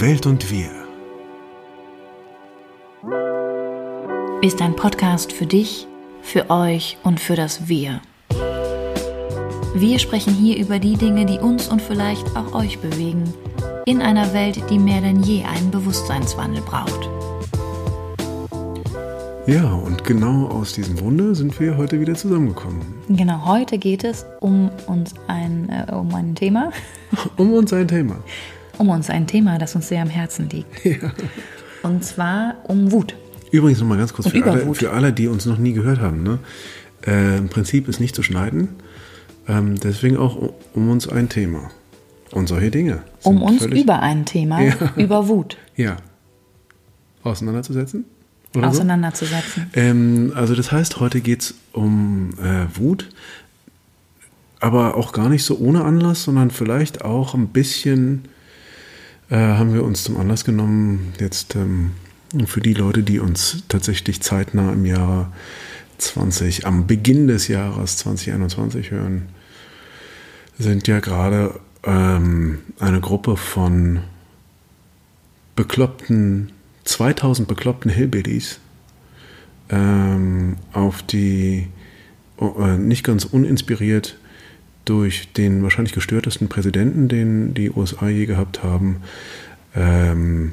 Welt und wir ist ein Podcast für dich, für euch und für das Wir. Wir sprechen hier über die Dinge, die uns und vielleicht auch euch bewegen, in einer Welt, die mehr denn je einen Bewusstseinswandel braucht. Ja, und genau aus diesem Grunde sind wir heute wieder zusammengekommen. Genau, heute geht es um uns ein, äh, um ein Thema. Um uns ein Thema. Um uns ein Thema, das uns sehr am Herzen liegt. Ja. Und zwar um Wut. Übrigens nochmal ganz kurz für alle, für alle, die uns noch nie gehört haben. Ne? Äh, Im Prinzip ist nicht zu schneiden. Ähm, deswegen auch um, um uns ein Thema. Und solche Dinge. Um uns über ein Thema, Ja. über Wut Ja. Auseinanderzusetzen? Oder so? auseinanderzusetzen. Ähm, also das heißt, heute geht es um äh, Wut, aber auch gar nicht so ohne Anlass, sondern vielleicht auch ein bisschen äh, haben wir uns zum Anlass genommen, jetzt ähm, für die Leute, die uns tatsächlich zeitnah im Jahre 20, am Beginn des Jahres 2021 hören, sind ja gerade ähm, eine Gruppe von bekloppten, 2000 bekloppten Hillbillies ähm, auf die, äh, nicht ganz uninspiriert durch den wahrscheinlich gestörtesten Präsidenten, den die USA je gehabt haben, ähm,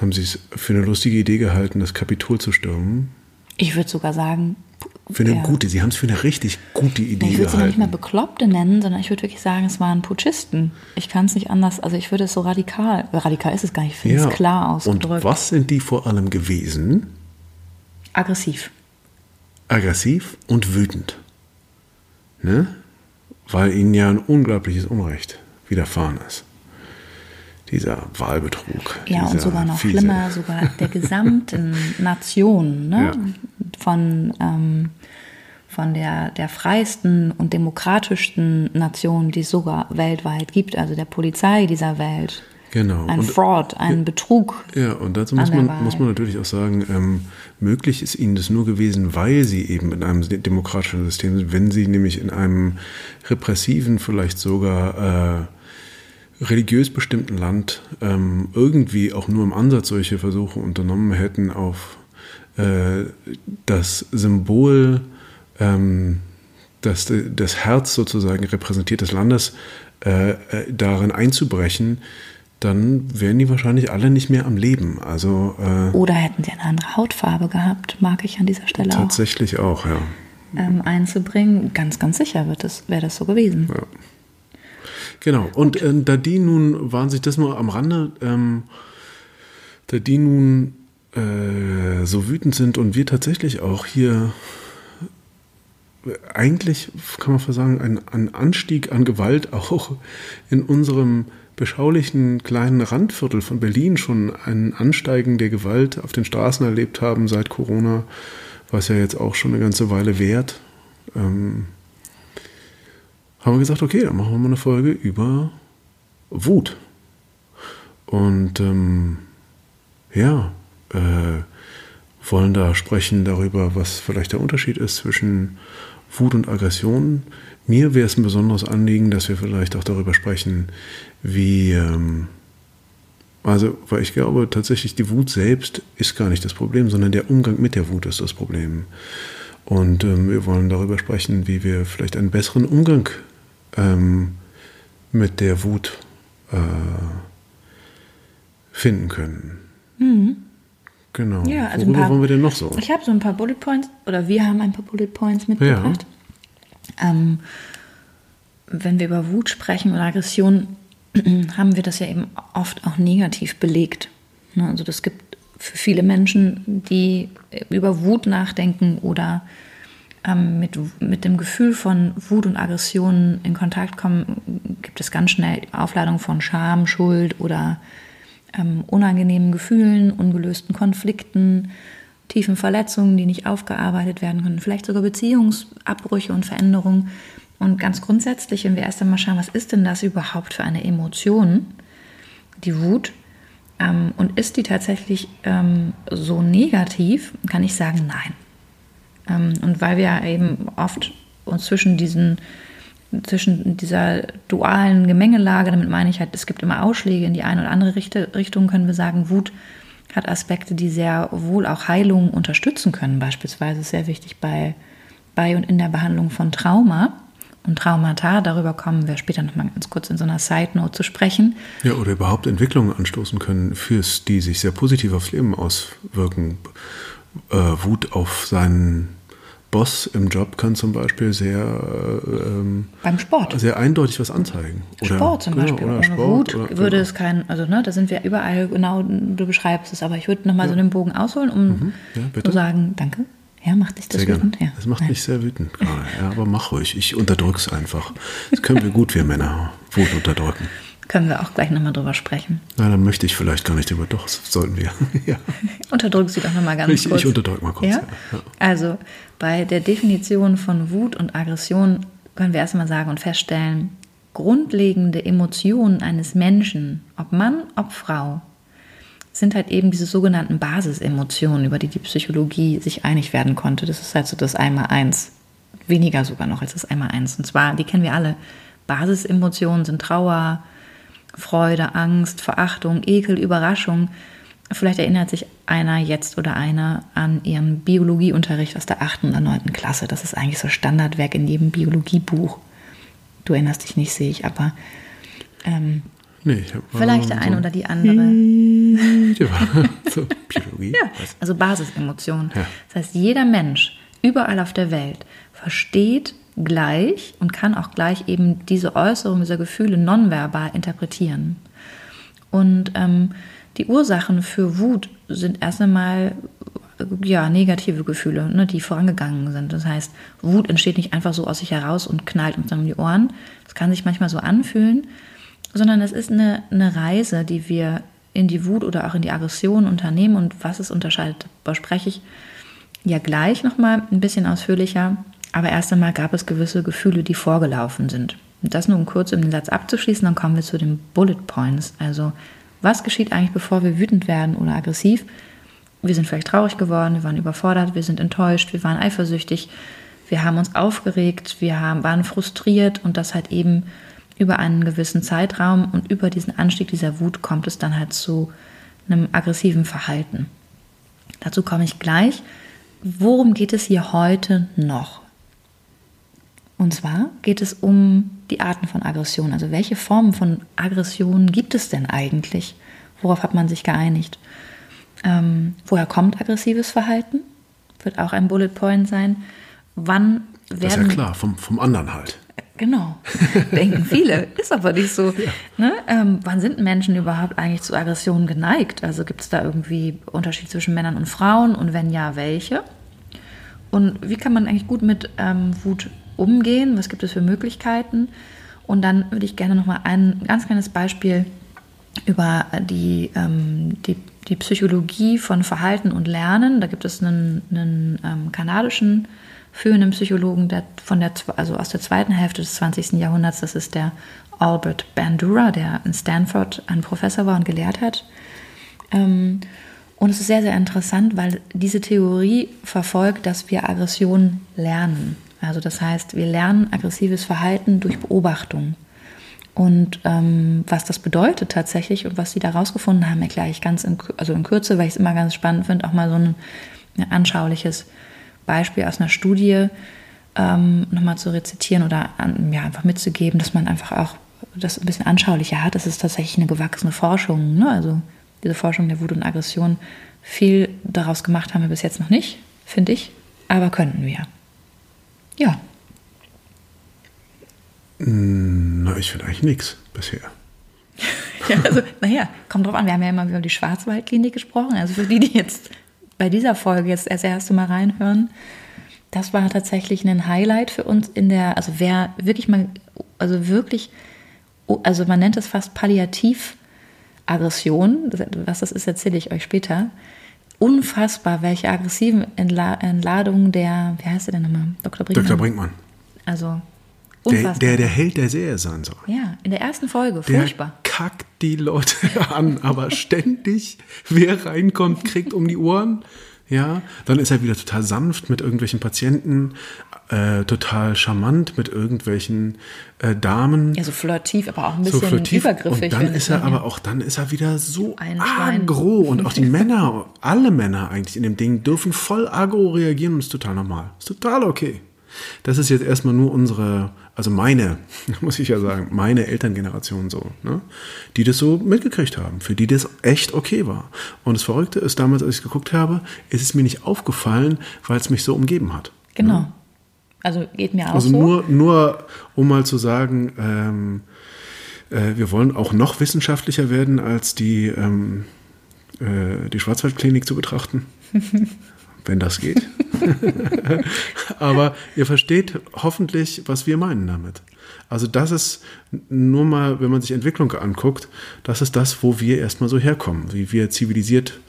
haben sie es für eine lustige Idee gehalten, das Kapitol zu stürmen. Ich würde sogar sagen, Für eine Ja. gute, sie haben es für eine richtig gute Idee ich würde sie noch nicht mal gehalten. Bekloppte nennen, sondern ich würde wirklich sagen, es waren Putschisten. Ich kann es nicht anders, also ich würde es so radikal, radikal ist es gar nicht, ich finde es klar Und ausgedrückt. was sind die vor allem gewesen? Aggressiv. aggressiv und wütend. Ne? Weil ihnen ja ein unglaubliches Unrecht widerfahren ist. Dieser Wahlbetrug. Ja, und dieser sogar noch fiese- schlimmer, sogar der gesamten Nation, ne? Ja. von, ähm, von der, der freiesten und demokratischsten Nation, die es sogar weltweit gibt, also der Polizei dieser Welt. Genau. Ein Und- Fraud, ein Betrug. Ja, und dazu muss man, Wahl. muss man natürlich auch sagen, ähm, möglich ist ihnen das nur gewesen, weil sie eben in einem demokratischen System sind, wenn sie nämlich in einem repressiven, vielleicht sogar äh, religiös bestimmten Land ähm, irgendwie auch nur im Ansatz solche Versuche unternommen hätten, auf äh, das Symbol, ähm, das das Herz sozusagen repräsentiert des Landes, äh, äh, darin einzubrechen, dann wären die wahrscheinlich alle nicht mehr am Leben. Also äh, Oder hätten sie eine andere Hautfarbe gehabt, mag ich an dieser Stelle auch tatsächlich auch, ja. ähm, einzubringen. Ganz, ganz sicher wird das, wäre das so gewesen. Ja. Genau. Und äh, da die nun, waren sich das nur am Rande, ähm, da die nun äh, so wütend sind und wir tatsächlich auch hier äh, eigentlich, kann man fast sagen, ein, ein Anstieg an Gewalt auch in unserem beschaulichen kleinen Randviertel von Berlin schon ein Ansteigen der Gewalt auf den Straßen erlebt haben seit Corona, was ja jetzt auch schon eine ganze Weile währt. Ähm, haben wir gesagt, okay, dann machen wir mal eine Folge über Wut. Und ähm, ja, äh, wollen da sprechen darüber, was vielleicht der Unterschied ist zwischen Wut und Aggression. Mir wäre es ein besonderes Anliegen, dass wir vielleicht auch darüber sprechen, wie, ähm, also, weil ich glaube tatsächlich, die Wut selbst ist gar nicht das Problem, sondern der Umgang mit der Wut ist das Problem. Und ähm, wir wollen darüber sprechen, wie wir vielleicht einen besseren Umgang ähm, mit der Wut äh, finden können. Genau. Mhm. Ja, also Worüber paar- wollen wir denn noch so? Ich habe so ein paar Bullet Points, oder wir haben ein paar Bullet Points mitgebracht. Ähm, wenn wir über Wut sprechen oder Aggression, haben wir das ja eben oft auch negativ belegt. Ne, Also das gibt für viele Menschen, die über Wut nachdenken oder ähm, mit, mit dem Gefühl von Wut und Aggression in Kontakt kommen, gibt es ganz schnell Aufladung von Scham, Schuld oder ähm, unangenehmen Gefühlen, ungelösten Konflikten, tiefen Verletzungen, die nicht aufgearbeitet werden können, vielleicht sogar Beziehungsabbrüche und Veränderungen. Und ganz grundsätzlich, wenn wir erst einmal schauen, was ist denn das überhaupt für eine Emotion, die Wut, ähm, und ist die tatsächlich ähm, so negativ, kann ich sagen, nein. Ähm, und weil wir eben oft uns zwischen diesen zwischen dieser dualen Gemengelage, damit meine ich halt, es gibt immer Ausschläge in die eine oder andere Richtung, können wir sagen, Wut hat Aspekte, die sehr wohl auch Heilung unterstützen können. Beispielsweise ist sehr wichtig bei, bei und in der Behandlung von Trauma und Traumata. Darüber kommen wir später nochmal ganz kurz in so einer Side Note zu sprechen. Ja, oder überhaupt Entwicklungen anstoßen können, fürs, die sich sehr positiv aufs Leben auswirken. Äh, Wut auf seinen Boss im Job kann zum Beispiel sehr ähm, beim Sport sehr eindeutig was anzeigen. Oder, Sport zum genau, Beispiel. Oder Sport, Wut oder, würde genau. es kein, also ne, da sind wir überall genau, du beschreibst es, aber ich würde nochmal ja. so den Bogen ausholen, um mhm. ja, zu sagen, danke. Ja, macht dich das sehr wütend? Ja. Das macht Nein. mich sehr wütend gerade. Ja, aber mach ruhig. Ich unterdrück's einfach. Das können wir gut, wir Männer, Wut unterdrücken. Können wir auch gleich nochmal drüber sprechen. Na, dann möchte ich vielleicht gar nicht drüber. Doch, sollten wir. ja. Unterdrück sie doch nochmal ganz ich, kurz. Ich unterdrück mal kurz. Ja? ja? Also bei der Definition von Wut und Aggression können wir erstmal sagen und feststellen, grundlegende Emotionen eines Menschen, ob Mann, ob Frau, sind halt eben diese sogenannten Basisemotionen, über die die Psychologie sich einig werden konnte. Das ist halt so das Einmal-Eins. Weniger sogar noch als das Einmal-Eins. Und zwar, die kennen wir alle. Basisemotionen sind Trauer, Freude, Angst, Verachtung, Ekel, Überraschung. Vielleicht erinnert sich einer jetzt oder einer an ihren Biologieunterricht aus der 8. oder 9. Klasse. Das ist eigentlich so Standardwerk in jedem Biologiebuch. Du erinnerst dich nicht, sehe ich, aber ähm, nee, vielleicht der eine so oder die andere. so, Biologie. ja, also Basisemotionen. Ja. Das heißt, jeder Mensch überall auf der Welt versteht gleich und kann auch gleich eben diese Äußerung dieser Gefühle nonverbal interpretieren. Und ähm, die Ursachen für Wut sind erst einmal ja, negative Gefühle, ne, die vorangegangen sind. Das heißt, Wut entsteht nicht einfach so aus sich heraus und knallt uns dann um die Ohren. Das kann sich manchmal so anfühlen, sondern es ist eine, eine Reise, die wir in die Wut oder auch in die Aggression unternehmen. Und was es unterscheidet, bespreche ich ja gleich nochmal ein bisschen ausführlicher. Aber erst einmal gab es gewisse Gefühle, die vorgelaufen sind. Und das nur um kurz um den Satz abzuschließen, dann kommen wir zu den Bullet Points. Also, was geschieht eigentlich, bevor wir wütend werden oder aggressiv? Wir sind vielleicht traurig geworden, wir waren überfordert, wir sind enttäuscht, wir waren eifersüchtig, wir haben uns aufgeregt, wir haben, waren frustriert und das halt eben über einen gewissen Zeitraum und über diesen Anstieg dieser Wut kommt es dann halt zu einem aggressiven Verhalten. Dazu komme ich gleich. Worum geht es hier heute noch? Und zwar geht es um die Arten von Aggression. Also welche Formen von Aggression gibt es denn eigentlich? Worauf hat man sich geeinigt? Ähm, woher kommt aggressives Verhalten? Wird auch ein Bullet Point sein. Wann werden. Das ist ja klar, vom, vom anderen halt. Genau, denken viele, ist aber nicht so. Ja. Ne? Ähm, wann sind Menschen überhaupt eigentlich zu Aggressionen geneigt? Also gibt es da irgendwie Unterschied zwischen Männern und Frauen und wenn ja, welche? Und wie kann man eigentlich gut mit ähm, Wut umgehen? Was gibt es für Möglichkeiten? Und dann würde ich gerne noch mal ein ganz kleines Beispiel über die, ähm, die, die, Psychologie von Verhalten und Lernen. Da gibt es einen, einen ähm, kanadischen führenden Psychologen der, von der, also aus der zweiten Hälfte des 20. Jahrhunderts. Das ist der Albert Bandura, der in Stanford ein Professor war und gelehrt hat. Ähm, und es ist sehr, sehr interessant, weil diese Theorie verfolgt, dass wir Aggression lernen. Also das heißt, wir lernen aggressives Verhalten durch Beobachtung. Und ähm, was das bedeutet tatsächlich und was sie da rausgefunden haben, erkläre ich ganz in, also in Kürze, weil ich es immer ganz spannend finde, auch mal so ein, ein anschauliches Beispiel aus einer Studie ähm, nochmal zu rezitieren oder an, ja, einfach mitzugeben, dass man einfach auch das ein bisschen anschaulicher hat. Das ist tatsächlich eine gewachsene Forschung. Ne? Also diese Forschung der Wut und Aggression. Viel daraus gemacht haben wir bis jetzt noch nicht, finde ich, aber könnten wir. Ja. Hm, na, ich finde eigentlich nichts bisher. ja, also, naja, kommt drauf an. Wir haben ja immer über die Schwarzwaldklinik gesprochen. Also für die, die jetzt bei dieser Folge jetzt als erste Mal reinhören, das war tatsächlich ein Highlight für uns in der, also wer wirklich mal, also wirklich, also man nennt es fast Palliativaggression. Was das ist, erzähle ich euch später unfassbar, welche aggressiven Entla Entladungen der, wie heißt der denn nochmal? Dr. Brinkmann. Dr. Brinkmann. Also unfassbar. Der, der, der Held der Serie sein soll. Ja, in der ersten Folge, furchtbar. Der kackt die Leute an, aber ständig, wer reinkommt, kriegt um die Ohren. Ja, dann ist er wieder total sanft mit irgendwelchen Patienten, äh, total charmant mit irgendwelchen äh, Damen. Ja, so flirtiv, aber auch ein bisschen so flirtiv. übergriffig. Und dann ist er aber auch, dann ist er wieder so agro und auch die Männer, alle Männer eigentlich in dem Ding dürfen voll agro reagieren und ist total normal. Ist total okay. Das ist jetzt erstmal nur unsere, also meine, muss ich ja sagen, meine Elterngeneration so, ne? die das so mitgekriegt haben, für die das echt okay war. Und das Verrückte ist, damals, als ich geguckt habe, ist es mir nicht aufgefallen, weil es mich so umgeben hat. Genau. Ne? Also geht mir auch also so. Also nur, nur, um mal zu sagen, ähm, äh, wir wollen auch noch wissenschaftlicher werden, als die, ähm, äh, die Schwarzwaldklinik zu betrachten. wenn das geht. Aber ihr versteht hoffentlich, was wir meinen damit. Also das ist nur mal, wenn man sich Entwicklung anguckt, das ist das, wo wir erstmal so herkommen, wie wir zivilisiert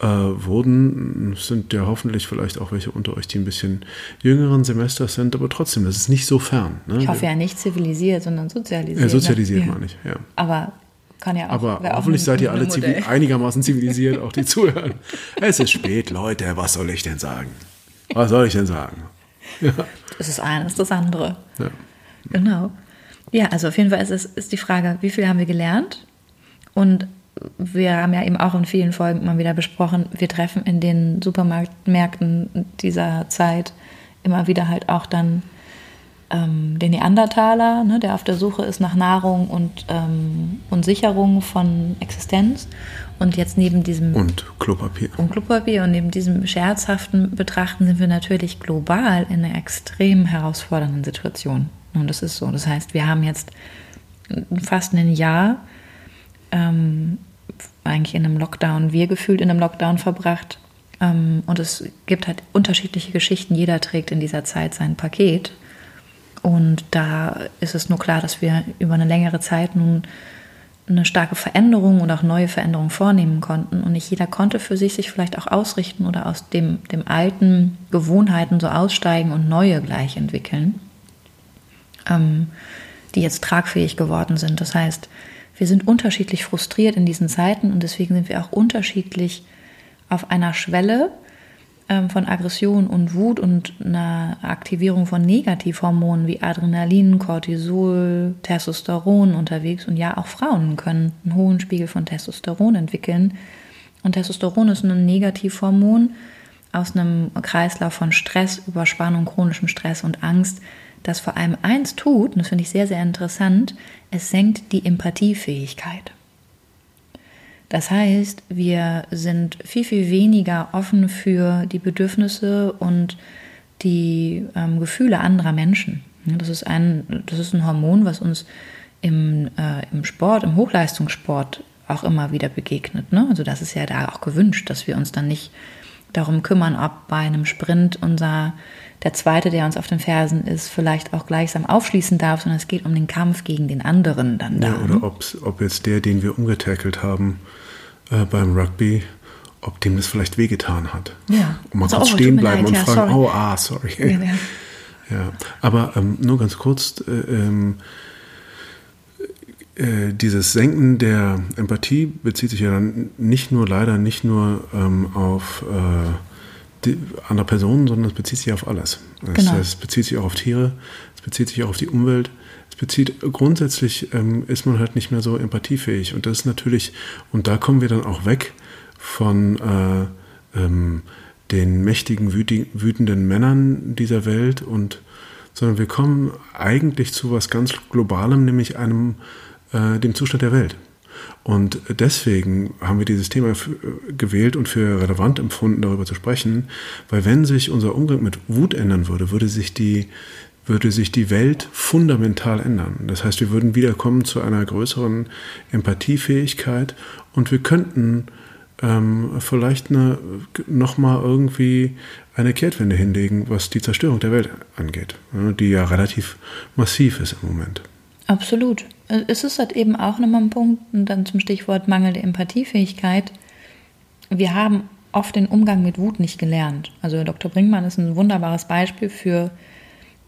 äh, wurden. Es sind ja hoffentlich vielleicht auch welche unter euch, die ein bisschen jüngeren Semester sind, aber trotzdem, das ist nicht so fern. Ne? Ich hoffe ja nicht zivilisiert, sondern sozialisiert. Ja, sozialisiert ja. meine ich, ja. Aber kann ja auch. Aber hoffentlich seid ihr alle zivil, einigermaßen zivilisiert, auch die zuhören. Es ist spät, Leute, was soll ich denn sagen? Was soll ich denn sagen? Ja. Das ist eines, das andere. Ja. Genau. Ja, also auf jeden Fall ist, es, ist die Frage, wie viel haben wir gelernt? Und wir haben ja eben auch in vielen Folgen mal wieder besprochen, wir treffen in den Supermärkten dieser Zeit immer wieder halt auch dann ähm, den Neandertaler, ne, der auf der Suche ist nach Nahrung und, ähm, und Sicherung von Existenz. Und jetzt neben diesem. Und Klopapier. Und Klopapier. Und neben diesem scherzhaften Betrachten sind wir natürlich global in einer extrem herausfordernden Situation. Und das ist so. Das heißt, wir haben jetzt fast ein Jahr ähm, eigentlich in einem Lockdown, wir gefühlt in einem Lockdown verbracht. Ähm, und es gibt halt unterschiedliche Geschichten. Jeder trägt in dieser Zeit sein Paket. Und da ist es nur klar, dass wir über eine längere Zeit nun eine starke Veränderung und auch neue Veränderungen vornehmen konnten. Und nicht jeder konnte für sich sich vielleicht auch ausrichten oder aus dem, dem alten Gewohnheiten so aussteigen und neue gleich entwickeln, ähm, die jetzt tragfähig geworden sind. Das heißt, wir sind unterschiedlich frustriert in diesen Zeiten und deswegen sind wir auch unterschiedlich auf einer Schwelle, von Aggression und Wut und einer Aktivierung von Negativhormonen wie Adrenalin, Cortisol, Testosteron unterwegs. Und ja, auch Frauen können einen hohen Spiegel von Testosteron entwickeln. Und Testosteron ist ein Negativhormon aus einem Kreislauf von Stress, Überspannung, chronischem Stress und Angst, das vor allem eins tut, und das finde ich sehr, sehr interessant, es senkt die Empathiefähigkeit. Das heißt, wir sind viel, viel weniger offen für die Bedürfnisse und die ähm, Gefühle anderer Menschen. Das ist, ein, das ist ein Hormon, was uns im, äh, im Sport, im Hochleistungssport auch immer wieder begegnet. Ne? Also das ist ja da auch gewünscht, dass wir uns dann nicht darum kümmern, ob bei einem Sprint unser der zweite, der uns auf den Fersen ist, vielleicht auch gleichsam aufschließen darf, sondern es geht um den Kampf gegen den anderen dann da. Ja, oder ne? ob jetzt der, den wir umgetackelt haben äh, beim Rugby, ob dem das vielleicht wehgetan hat. Ja. Und man also, kann oh, stehen bleiben leid, und ja, fragen, sorry. oh, ah, sorry. Ja, ja. ja. aber ähm, nur ganz kurz, äh, ähm, äh, dieses Senken der Empathie bezieht sich ja dann nicht nur, leider nicht nur ähm, auf äh, die, andere Personen, sondern es bezieht sich auf alles. Das genau. es bezieht sich auch auf Tiere, es bezieht sich auch auf die Umwelt. Es bezieht grundsätzlich ähm, ist man halt nicht mehr so empathiefähig. Und das ist natürlich, und da kommen wir dann auch weg von äh, ähm, den mächtigen, wütenden Männern dieser Welt und sondern wir kommen eigentlich zu was ganz Globalem, nämlich einem äh, dem Zustand der Welt. Und deswegen haben wir dieses Thema gewählt und für relevant empfunden, darüber zu sprechen, weil wenn sich unser Umgang mit Wut ändern würde, würde sich die, würde sich die Welt fundamental ändern. Das heißt, wir würden wiederkommen zu einer größeren Empathiefähigkeit und wir könnten ähm, vielleicht eine, nochmal irgendwie eine Kehrtwende hinlegen, was die Zerstörung der Welt angeht, die ja relativ massiv ist im Moment. Absolut. Es ist halt eben auch nochmal ein Punkt, und dann zum Stichwort mangelnde Empathiefähigkeit. Wir haben oft den Umgang mit Wut nicht gelernt. Also Dr. Brinkmann ist ein wunderbares Beispiel für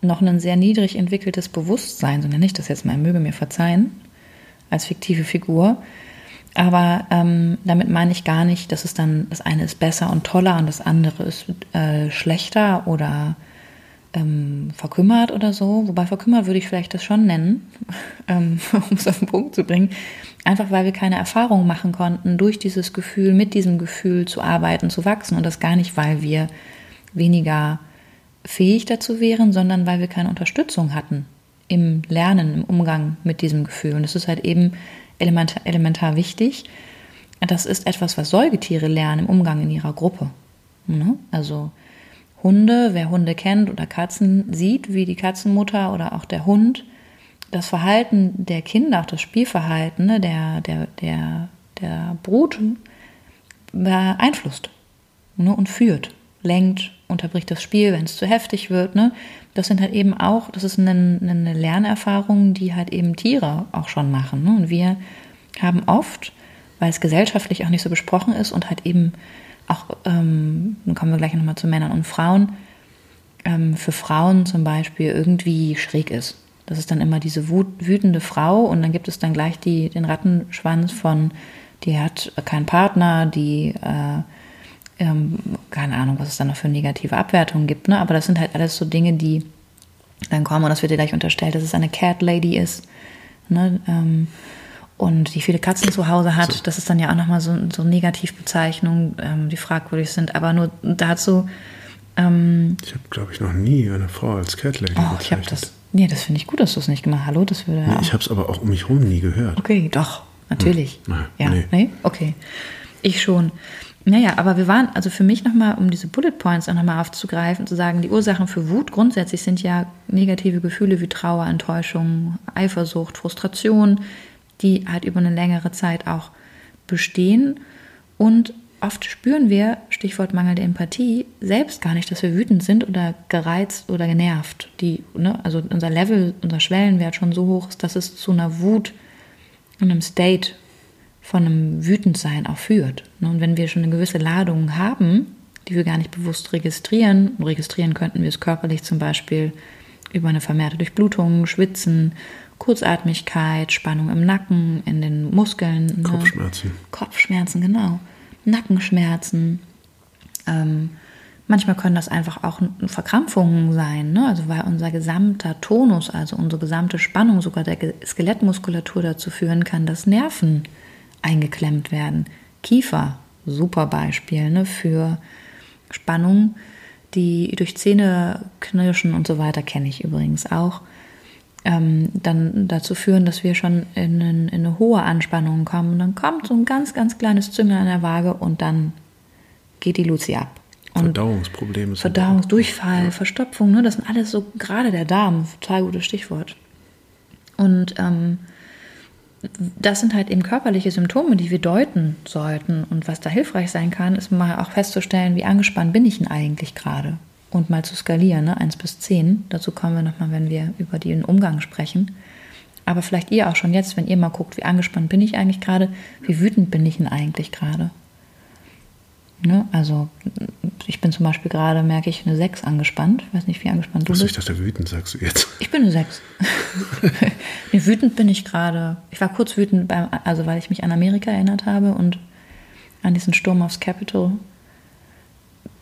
noch ein sehr niedrig entwickeltes Bewusstsein, so nenne ich das jetzt mal, möge mir verzeihen, als fiktive Figur. Aber ähm, damit meine ich gar nicht, dass es dann das eine ist besser und toller und das andere ist äh, schlechter oder ähm, verkümmert oder so. Wobei verkümmert würde ich vielleicht das schon nennen, ähm, um es auf den Punkt zu bringen. Einfach weil wir keine Erfahrung machen konnten, durch dieses Gefühl, mit diesem Gefühl zu arbeiten, zu wachsen. Und das gar nicht, weil wir weniger fähig dazu wären, sondern weil wir keine Unterstützung hatten im Lernen, im Umgang mit diesem Gefühl. Und das ist halt eben elementar, elementar wichtig. Das ist etwas, was Säugetiere lernen im Umgang in ihrer Gruppe. Ne? Also Hunde, wer Hunde kennt oder Katzen, sieht, wie die Katzenmutter oder auch der Hund das Verhalten der Kinder, auch das Spielverhalten ne, der, der, der, der Brut beeinflusst ne, und führt, lenkt, unterbricht das Spiel, wenn es zu heftig wird. Ne. Das sind halt eben auch, das ist eine, eine Lernerfahrung, die halt eben Tiere auch schon machen. Ne. Und wir haben oft, weil es gesellschaftlich auch nicht so besprochen ist und halt eben auch, ähm, dann kommen wir gleich nochmal zu Männern und Frauen, ähm, für Frauen zum Beispiel irgendwie schräg ist. Das ist dann immer diese wut, wütende Frau und dann gibt es dann gleich die, den Rattenschwanz von, die hat keinen Partner, die, äh, ähm, keine Ahnung, was es dann noch für negative Abwertungen gibt, ne? aber das sind halt alles so Dinge, die dann kommen und das wird dir gleich unterstellt, dass es eine Cat Lady ist. Ne? Ähm, und die viele Katzen zu Hause hat, so. das ist dann ja auch nochmal so, so Negativbezeichnungen, ähm, die fragwürdig sind. Aber nur dazu. Ähm, ich habe, glaube ich, noch nie eine Frau als Cat Lady oh, ich habe das. Nee, das finde ich gut, dass du es nicht gemacht hast. Hallo, das würde. Nee, ich habe es aber auch um mich herum nie gehört. Okay, doch, natürlich. Hm. ja, nee. nee. Okay. Ich schon. Naja, aber wir waren, also für mich nochmal, um diese Bullet Points auch nochmal aufzugreifen, zu sagen, die Ursachen für Wut grundsätzlich sind ja negative Gefühle wie Trauer, Enttäuschung, Eifersucht, Frustration, die halt über eine längere Zeit auch bestehen. Und oft spüren wir, Stichwort mangelnde Empathie, selbst gar nicht, dass wir wütend sind oder gereizt oder genervt. Die, ne, also unser Level, unser Schwellenwert schon so hoch ist, dass es zu einer Wut und einem State von einem Wütendsein auch führt. Ne, und wenn wir schon eine gewisse Ladung haben, die wir gar nicht bewusst registrieren, und registrieren könnten wir es körperlich zum Beispiel über eine vermehrte Durchblutung, Schwitzen Kurzatmigkeit, Spannung im Nacken, in den Muskeln. Ne? Kopfschmerzen. Kopfschmerzen, genau. Nackenschmerzen. Ähm, manchmal können das einfach auch Verkrampfungen sein, ne? also weil unser gesamter Tonus, also unsere gesamte Spannung sogar der Skelettmuskulatur dazu führen kann, dass Nerven eingeklemmt werden. Kiefer, super Beispiel ne? für Spannung, die durch Zähne knirschen und so weiter kenne ich übrigens auch ähm, dann dazu führen, dass wir schon in, in, in, eine hohe Anspannung kommen. Und dann kommt so ein ganz, ganz kleines Zünglein an der Waage und dann geht die Luzi ab. Und Verdauungsprobleme. Verdauungsdurchfall, ja. Verstopfung, ne, das sind alles so, gerade der Darm, total gutes Stichwort. Und ähm, das sind halt eben körperliche Symptome, die wir deuten sollten. Und was da hilfreich sein kann, ist mal auch festzustellen, wie angespannt bin ich denn eigentlich gerade und mal zu skalieren, ne? 1 bis 10. Dazu kommen wir nochmal, wenn wir über den Umgang sprechen. Aber vielleicht ihr auch schon jetzt, wenn ihr mal guckt, wie angespannt bin ich eigentlich gerade, wie wütend bin ich denn eigentlich gerade. Ne? Also ich bin zum Beispiel gerade, merke ich, eine 6 angespannt. Ich weiß nicht, wie angespannt du Was bist. Ich dachte, wütend sagst du jetzt. Ich bin eine 6. nee, wütend bin ich gerade. Ich war kurz wütend, beim, also weil ich mich an Amerika erinnert habe und an diesen Sturm aufs Capitol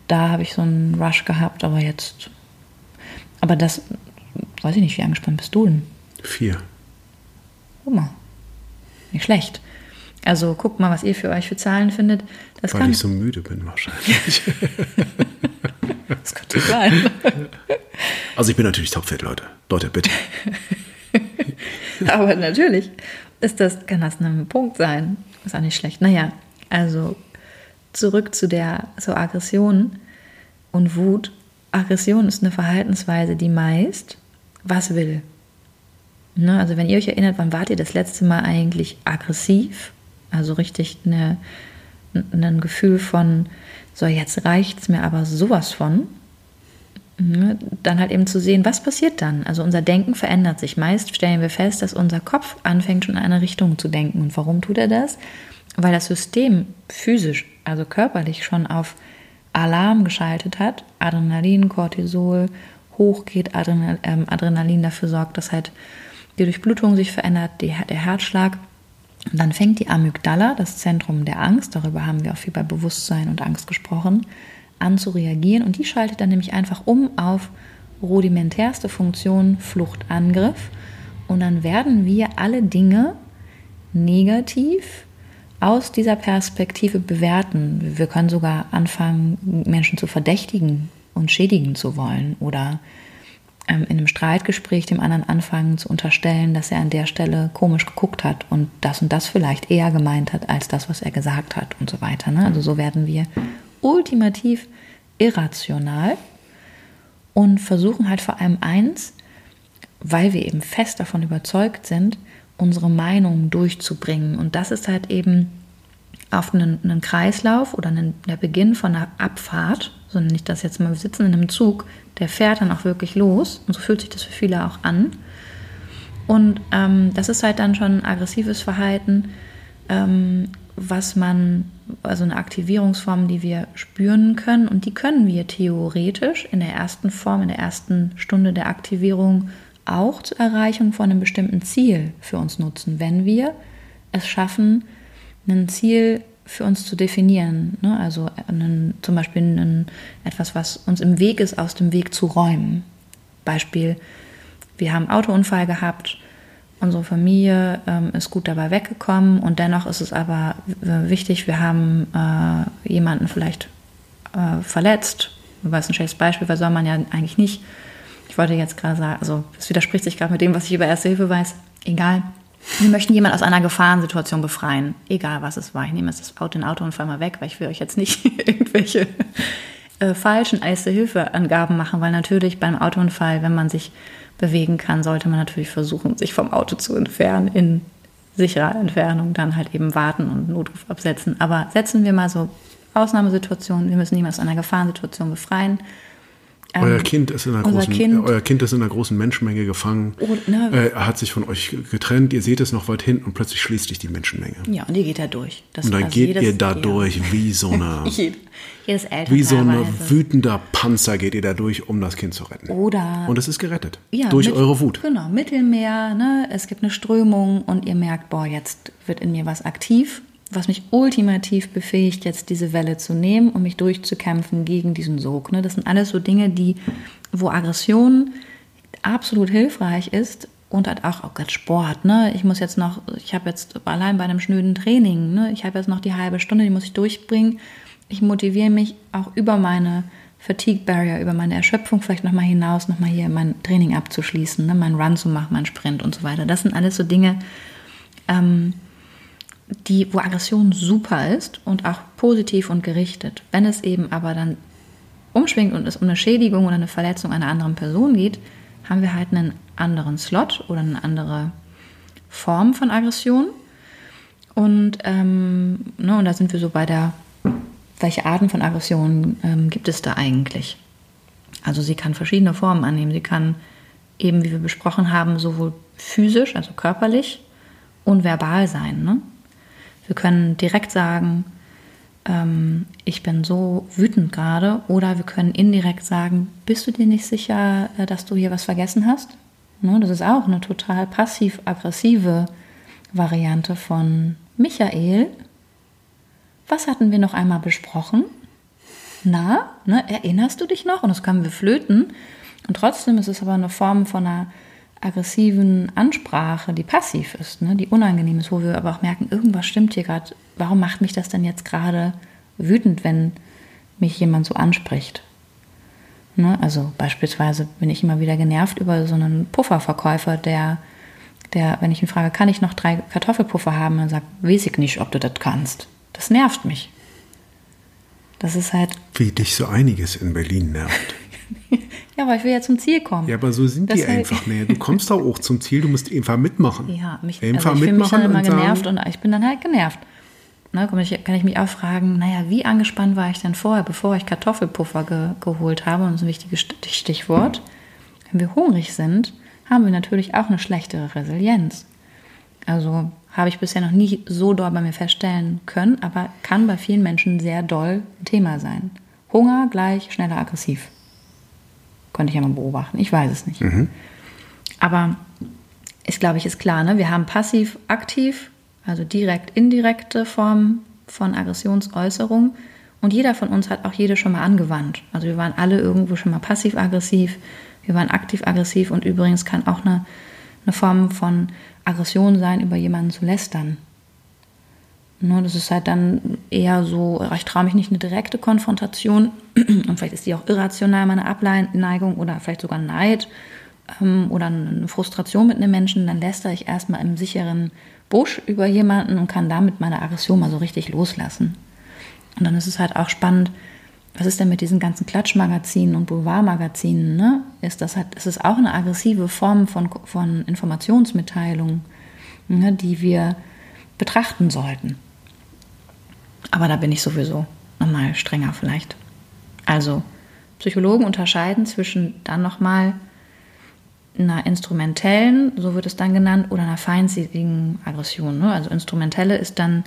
da habe ich so einen Rush gehabt, aber jetzt. Aber das, weiß ich nicht, wie angespannt bist du denn? Vier. Guck mal. Nicht schlecht. Also guckt mal, was ihr für euch für Zahlen findet. Das Weil ich so müde bin wahrscheinlich. das könnte sein. Also ich bin natürlich topfit, Leute. Leute, bitte. Aber natürlich ist das, kann das ein Punkt sein. Ist auch nicht schlecht. Naja, also zurück zu der zur Aggression und Wut. Aggression ist eine Verhaltensweise, die meist was will. Ne? Also wenn ihr euch erinnert, wann wart ihr das letzte Mal eigentlich aggressiv? Also richtig eine, ein Gefühl von, so jetzt reicht es mir aber sowas von. Ne? Dann halt eben zu sehen, was passiert dann? Also unser Denken verändert sich. Meist stellen wir fest, dass unser Kopf anfängt schon in eine Richtung zu denken. Und warum tut er das? Weil das System physisch also körperlich schon auf Alarm geschaltet hat, Adrenalin, Cortisol hochgeht, ähm, Adrenalin dafür sorgt, dass halt die Durchblutung sich verändert, der Herzschlag Und dann fängt die Amygdala, das Zentrum der Angst, darüber haben wir auch viel bei Bewusstsein und Angst gesprochen, an zu reagieren. Und die schaltet dann nämlich einfach um auf rudimentärste Funktion Fluchtangriff. Und dann werden wir alle Dinge negativ aus dieser Perspektive bewerten. Wir können sogar anfangen, Menschen zu verdächtigen und schädigen zu wollen oder in einem Streitgespräch dem anderen anfangen zu unterstellen, dass er an der Stelle komisch geguckt hat und das und das vielleicht eher gemeint hat als das, was er gesagt hat und so weiter. Ne? Also so werden wir ultimativ irrational und versuchen halt vor allem eins, weil wir eben fest davon überzeugt sind, unsere Meinung durchzubringen. Und das ist halt eben auf einen, einen Kreislauf oder einen, der Beginn von einer Abfahrt, so nenne ich das jetzt mal, wir sitzen in einem Zug, der fährt dann auch wirklich los und so fühlt sich das für viele auch an. Und ähm, das ist halt dann schon aggressives Verhalten, ähm, was man, also eine Aktivierungsform, die wir spüren können und die können wir theoretisch in der ersten Form, in der ersten Stunde der Aktivierung auch zur Erreichung von einem bestimmten Ziel für uns nutzen, wenn wir es schaffen, ein Ziel für uns zu definieren. Ne? Also einen, zum Beispiel einen, etwas, was uns im Weg ist, aus dem Weg zu räumen. Beispiel, wir haben einen Autounfall gehabt, unsere Familie ähm, ist gut dabei weggekommen und dennoch ist es aber wichtig, wir haben äh, jemanden vielleicht äh, verletzt. Ist ein schlechtes Beispiel, weil soll man ja eigentlich nicht ich wollte jetzt gerade sagen, also es widerspricht sich gerade mit dem, was ich über Erste Hilfe weiß. Egal. Wir möchten jemanden aus einer Gefahrensituation befreien. Egal, was es war. Ich nehme jetzt das Auto, den Autounfall mal weg, weil ich will euch jetzt nicht irgendwelche äh, falschen Erste-Hilfe-Angaben machen, weil natürlich beim Autounfall, wenn man sich bewegen kann, sollte man natürlich versuchen, sich vom Auto zu entfernen, in sicherer Entfernung, dann halt eben warten und Notruf absetzen. Aber setzen wir mal so Ausnahmesituationen, wir müssen jemanden aus einer Gefahrensituation befreien euer, kind ist in einer großen, kind, euer Kind ist in einer großen Menschenmenge gefangen. Oh, ne, äh, er hat sich von euch getrennt, ihr seht es noch weit hinten und plötzlich schließt sich die Menschenmenge. Ja, und ihr geht da durch. Das und dann geht ihr da durch wie so eine. jedes wie so ein wütender Panzer geht ihr da durch, um das Kind zu retten. Oder. Und es ist gerettet. Ja, durch mit, eure Wut. Genau, Mittelmeer, ne? es gibt eine Strömung und ihr merkt, boah, jetzt wird in mir was aktiv was mich ultimativ befähigt, jetzt diese Welle zu nehmen und mich durchzukämpfen gegen diesen Sog. Ne? Das sind alles so Dinge, die, wo Aggression absolut hilfreich ist und halt auch, oh Gott, Sport, ne? Ich muss jetzt noch, ich habe jetzt allein bei einem schnöden Training, ne? Ich habe jetzt noch die halbe Stunde, die muss ich durchbringen. Ich motiviere mich auch über meine Fatigue Barrier, über meine Erschöpfung vielleicht nochmal hinaus, nochmal hier mein Training abzuschließen, ne? meinen Run zu machen, meinen Sprint und so weiter. Das sind alles so Dinge, ähm, die, wo Aggression super ist und auch positiv und gerichtet. Wenn es eben aber dann umschwingt und es um eine Schädigung oder eine Verletzung einer anderen Person geht, haben wir halt einen anderen Slot oder eine andere Form von Aggression. Und, ähm, ne, und da sind wir so bei der, welche Arten von Aggressionen ähm, gibt es da eigentlich? Also sie kann verschiedene Formen annehmen. Sie kann eben, wie wir besprochen haben, sowohl physisch, also körperlich und verbal sein. Ne? Wir können direkt sagen, ähm, ich bin so wütend gerade. Oder wir können indirekt sagen, bist du dir nicht sicher, äh, dass du hier was vergessen hast? Ne, das ist auch eine total passiv-aggressive Variante von Michael. Was hatten wir noch einmal besprochen? Na, ne, erinnerst du dich noch? Und das können wir flöten. Und trotzdem ist es aber eine Form von einer aggressiven Ansprache, die passiv ist, ne, die unangenehm ist, wo wir aber auch merken, irgendwas stimmt hier gerade. Warum macht mich das denn jetzt gerade wütend, wenn mich jemand so anspricht? Ne, also beispielsweise bin ich immer wieder genervt über so einen Pufferverkäufer, der, der, wenn ich ihn frage, kann ich noch drei Kartoffelpuffer haben, dann sagt, weiß ich nicht, ob du das kannst. Das nervt mich. Das ist halt. Wie dich so einiges in Berlin nervt. Ja, aber ich will ja zum Ziel kommen. Ja, aber so sind das die halt einfach. Nee, du kommst da auch zum Ziel, du musst einfach mitmachen. Ja, mich, einfach also ich fühle mich dann immer genervt und ich bin dann halt genervt. Ne, kann, ich, kann ich mich auch fragen, naja, wie angespannt war ich denn vorher, bevor ich Kartoffelpuffer ge, geholt habe? Und das ist ein wichtiges Stichwort. Wenn wir hungrig sind, haben wir natürlich auch eine schlechtere Resilienz. Also habe ich bisher noch nie so doll bei mir feststellen können, aber kann bei vielen Menschen sehr doll ein Thema sein. Hunger gleich schneller aggressiv. Konnte ich ja mal beobachten. Ich weiß es nicht. Mhm. Aber ist, glaube ich, ist klar, ne? Wir haben passiv, aktiv also direkt indirekte Formen von Aggressionsäußerung. Und jeder von uns hat auch jede schon mal angewandt. Also wir waren alle irgendwo schon mal passiv-aggressiv, wir waren aktiv-aggressiv und übrigens kann auch eine, eine Form von Aggression sein, über jemanden zu lästern. Ne, das ist halt dann eher so, ich traue mich nicht eine direkte Konfrontation und vielleicht ist die auch irrational, meine Abneigung oder vielleicht sogar Neid ähm, oder eine Frustration mit einem Menschen, dann lästere ich erstmal im sicheren Busch über jemanden und kann damit meine Aggression mal so richtig loslassen. Und dann ist es halt auch spannend, was ist denn mit diesen ganzen Klatschmagazinen und Boulevardmagazinen? Ne? Ist das halt, ist es auch eine aggressive Form von, von Informationsmitteilung, ne, die wir betrachten sollten. Aber da bin ich sowieso nochmal strenger vielleicht. Also Psychologen unterscheiden zwischen dann nochmal einer instrumentellen, so wird es dann genannt, oder einer feindseligen Aggression. Ne? Also instrumentelle ist dann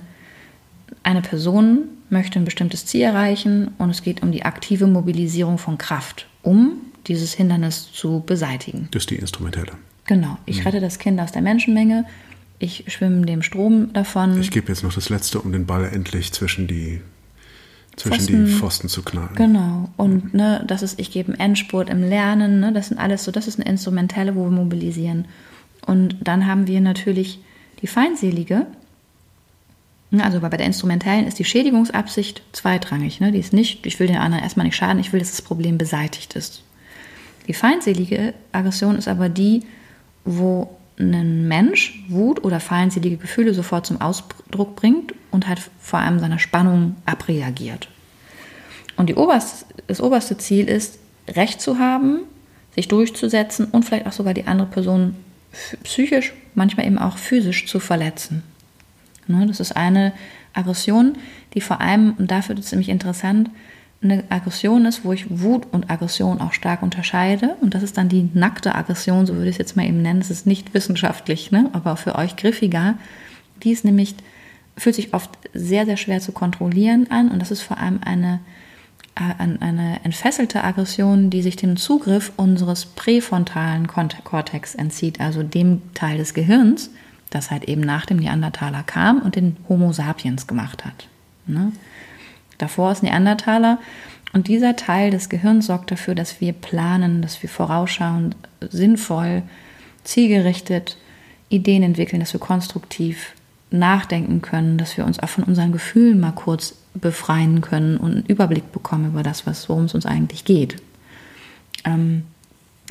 eine Person möchte ein bestimmtes Ziel erreichen und es geht um die aktive Mobilisierung von Kraft, um dieses Hindernis zu beseitigen. Das ist die instrumentelle. Genau. Ich mhm. rette das Kind aus der Menschenmenge ich schwimme dem Strom davon. Ich gebe jetzt noch das Letzte, um den Ball endlich zwischen die zwischen Pfosten, die Pfosten zu knallen. Genau. Und ne, das ist, ich gebe einen Endspurt im Lernen, ne, das sind alles so, das ist eine Instrumentelle, wo wir mobilisieren. Und dann haben wir natürlich die feindselige. Ne, also bei der Instrumentellen ist die Schädigungsabsicht zweitrangig. Ne? Die ist nicht, ich will den anderen erstmal nicht schaden, ich will, dass das Problem beseitigt ist. Die feindselige Aggression ist aber die, wo ein Mensch Wut oder feindselige Gefühle sofort zum Ausdruck bringt und halt vor allem seiner Spannung abreagiert. Und oberste, das oberste Ziel ist, Recht zu haben, sich durchzusetzen und vielleicht auch sogar die andere Person psychisch, manchmal eben auch physisch zu verletzen. Ne, das ist eine Aggression, die vor allem, und dafür ist es nämlich interessant, eine Aggression ist, wo ich Wut und Aggression auch stark unterscheide. Und das ist dann die nackte Aggression, so würde ich es jetzt mal eben nennen. Das ist nicht wissenschaftlich, ne? aber für euch griffiger. Die ist nämlich, fühlt sich oft sehr, sehr schwer zu kontrollieren an. Und das ist vor allem eine, äh, eine entfesselte Aggression, die sich dem Zugriff unseres präfrontalen Kortex entzieht, also dem Teil des Gehirns, das halt eben nach dem Neandertaler kam und den Homo sapiens gemacht hat. Ne? Davor ist Neandertaler. Und dieser Teil des Gehirns sorgt dafür, dass wir planen, dass wir vorausschauen, sinnvoll, zielgerichtet Ideen entwickeln, dass wir konstruktiv nachdenken können, dass wir uns auch von unseren Gefühlen mal kurz befreien können und einen Überblick bekommen über das, worum es uns eigentlich geht. Ähm,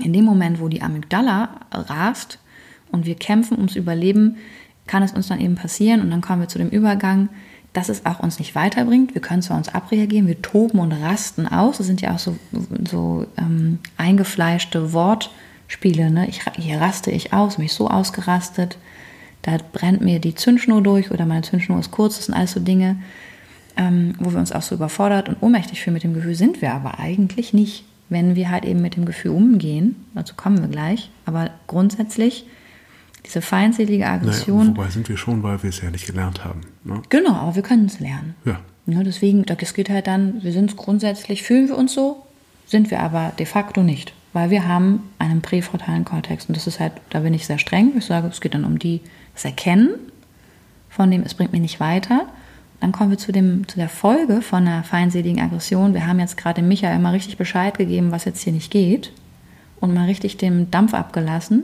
in dem Moment, wo die Amygdala rast und wir kämpfen ums Überleben, kann es uns dann eben passieren und dann kommen wir zu dem Übergang, dass es auch uns nicht weiterbringt. Wir können zwar uns abreagieren, wir toben und rasten aus. Das sind ja auch so, so ähm, eingefleischte Wortspiele. Ne? Ich, hier raste ich aus, mich so ausgerastet. Da brennt mir die Zündschnur durch oder meine Zündschnur ist kurz. Das sind alles so Dinge, ähm, wo wir uns auch so überfordert und ohnmächtig fühlen mit dem Gefühl. Sind wir aber eigentlich nicht, wenn wir halt eben mit dem Gefühl umgehen. Dazu kommen wir gleich. Aber grundsätzlich diese feindselige Aggression. Naja, wobei sind wir schon, weil wir es ja nicht gelernt haben. Ne? Genau, aber wir können es lernen. Ja. ja. Deswegen, es geht halt dann, wir sind grundsätzlich, fühlen wir uns so, sind wir aber de facto nicht. Weil wir haben einen präfrontalen Kortex. Und das ist halt, da bin ich sehr streng. Ich sage, es geht dann um die, das Erkennen von dem, es bringt mich nicht weiter. Dann kommen wir zu, dem, zu der Folge von einer feindseligen Aggression. Wir haben jetzt gerade Michael mal richtig Bescheid gegeben, was jetzt hier nicht geht. Und mal richtig den Dampf abgelassen.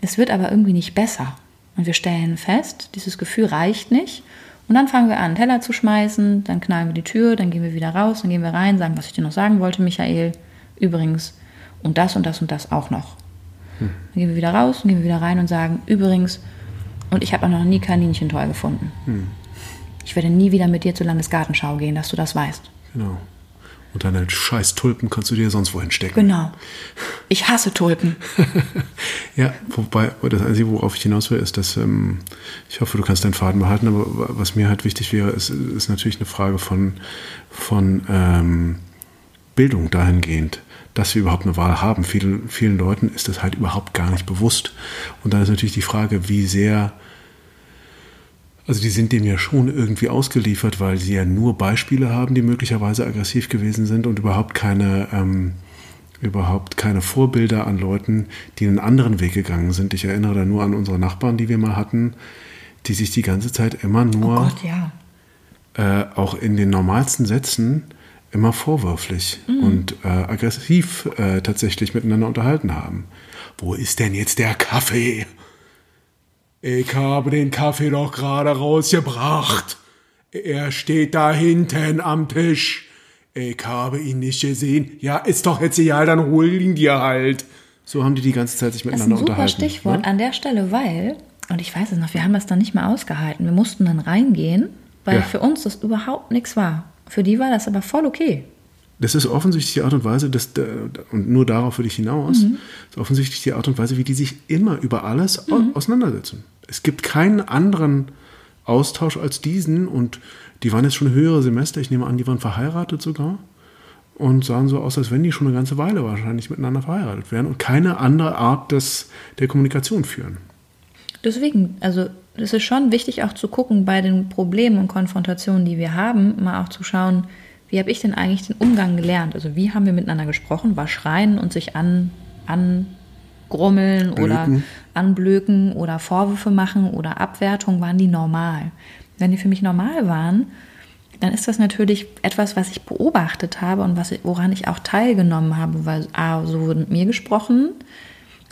Es wird aber irgendwie nicht besser. Und wir stellen fest, dieses Gefühl reicht nicht. Und dann fangen wir an, Teller zu schmeißen, dann knallen wir die Tür, dann gehen wir wieder raus, dann gehen wir rein, sagen, was ich dir noch sagen wollte, Michael. Übrigens, und das und das und das auch noch. Hm. Dann gehen wir wieder raus, dann gehen wir wieder rein und sagen, übrigens, und ich habe auch noch nie Kaninchen toll gefunden. Hm. Ich werde nie wieder mit dir zur Landesgartenschau gehen, dass du das weißt. Genau. Und deine scheiß Tulpen kannst du dir sonst wohin stecken. Genau. Ich hasse Tulpen. ja, wobei, das Einzige, worauf ich hinaus will, ist, dass ähm, ich hoffe, du kannst deinen Faden behalten, aber was mir halt wichtig wäre, ist, ist natürlich eine Frage von, von ähm, Bildung dahingehend, dass wir überhaupt eine Wahl haben. Vielen, vielen Leuten ist das halt überhaupt gar nicht bewusst. Und dann ist natürlich die Frage, wie sehr also die sind dem ja schon irgendwie ausgeliefert, weil sie ja nur Beispiele haben, die möglicherweise aggressiv gewesen sind und überhaupt keine, ähm, überhaupt keine Vorbilder an Leuten, die einen anderen Weg gegangen sind. Ich erinnere da nur an unsere Nachbarn, die wir mal hatten, die sich die ganze Zeit immer nur, oh Gott, ja. äh, auch in den normalsten Sätzen, immer vorwürflich mhm. und äh, aggressiv äh, tatsächlich miteinander unterhalten haben. Wo ist denn jetzt der Kaffee? Ich habe den Kaffee doch gerade rausgebracht. Er steht da hinten am Tisch. Ich habe ihn nicht gesehen. Ja, ist doch jetzt egal, dann hol ihn dir halt. So haben die die ganze Zeit sich miteinander unterhalten. Das ist ein super Stichwort ne? an der Stelle, weil, und ich weiß es noch, wir haben das dann nicht mehr ausgehalten. Wir mussten dann reingehen, weil ja. für uns das überhaupt nichts war. Für die war das aber voll okay. Das ist offensichtlich die Art und Weise, dass, und nur darauf würde ich hinaus, mhm. ist offensichtlich die Art und Weise, wie die sich immer über alles mhm. auseinandersetzen. Es gibt keinen anderen Austausch als diesen und die waren jetzt schon höhere Semester, ich nehme an, die waren verheiratet sogar und sahen so aus, als wenn die schon eine ganze Weile wahrscheinlich miteinander verheiratet wären und keine andere Art des, der Kommunikation führen. Deswegen, also es ist schon wichtig auch zu gucken bei den Problemen und Konfrontationen, die wir haben, mal auch zu schauen, wie habe ich denn eigentlich den Umgang gelernt? Also wie haben wir miteinander gesprochen? War Schreien und sich an, angrummeln Blöken. oder anblöken oder Vorwürfe machen oder Abwertung, waren die normal? Wenn die für mich normal waren, dann ist das natürlich etwas, was ich beobachtet habe und was, woran ich auch teilgenommen habe, weil A, so wurde mit mir gesprochen,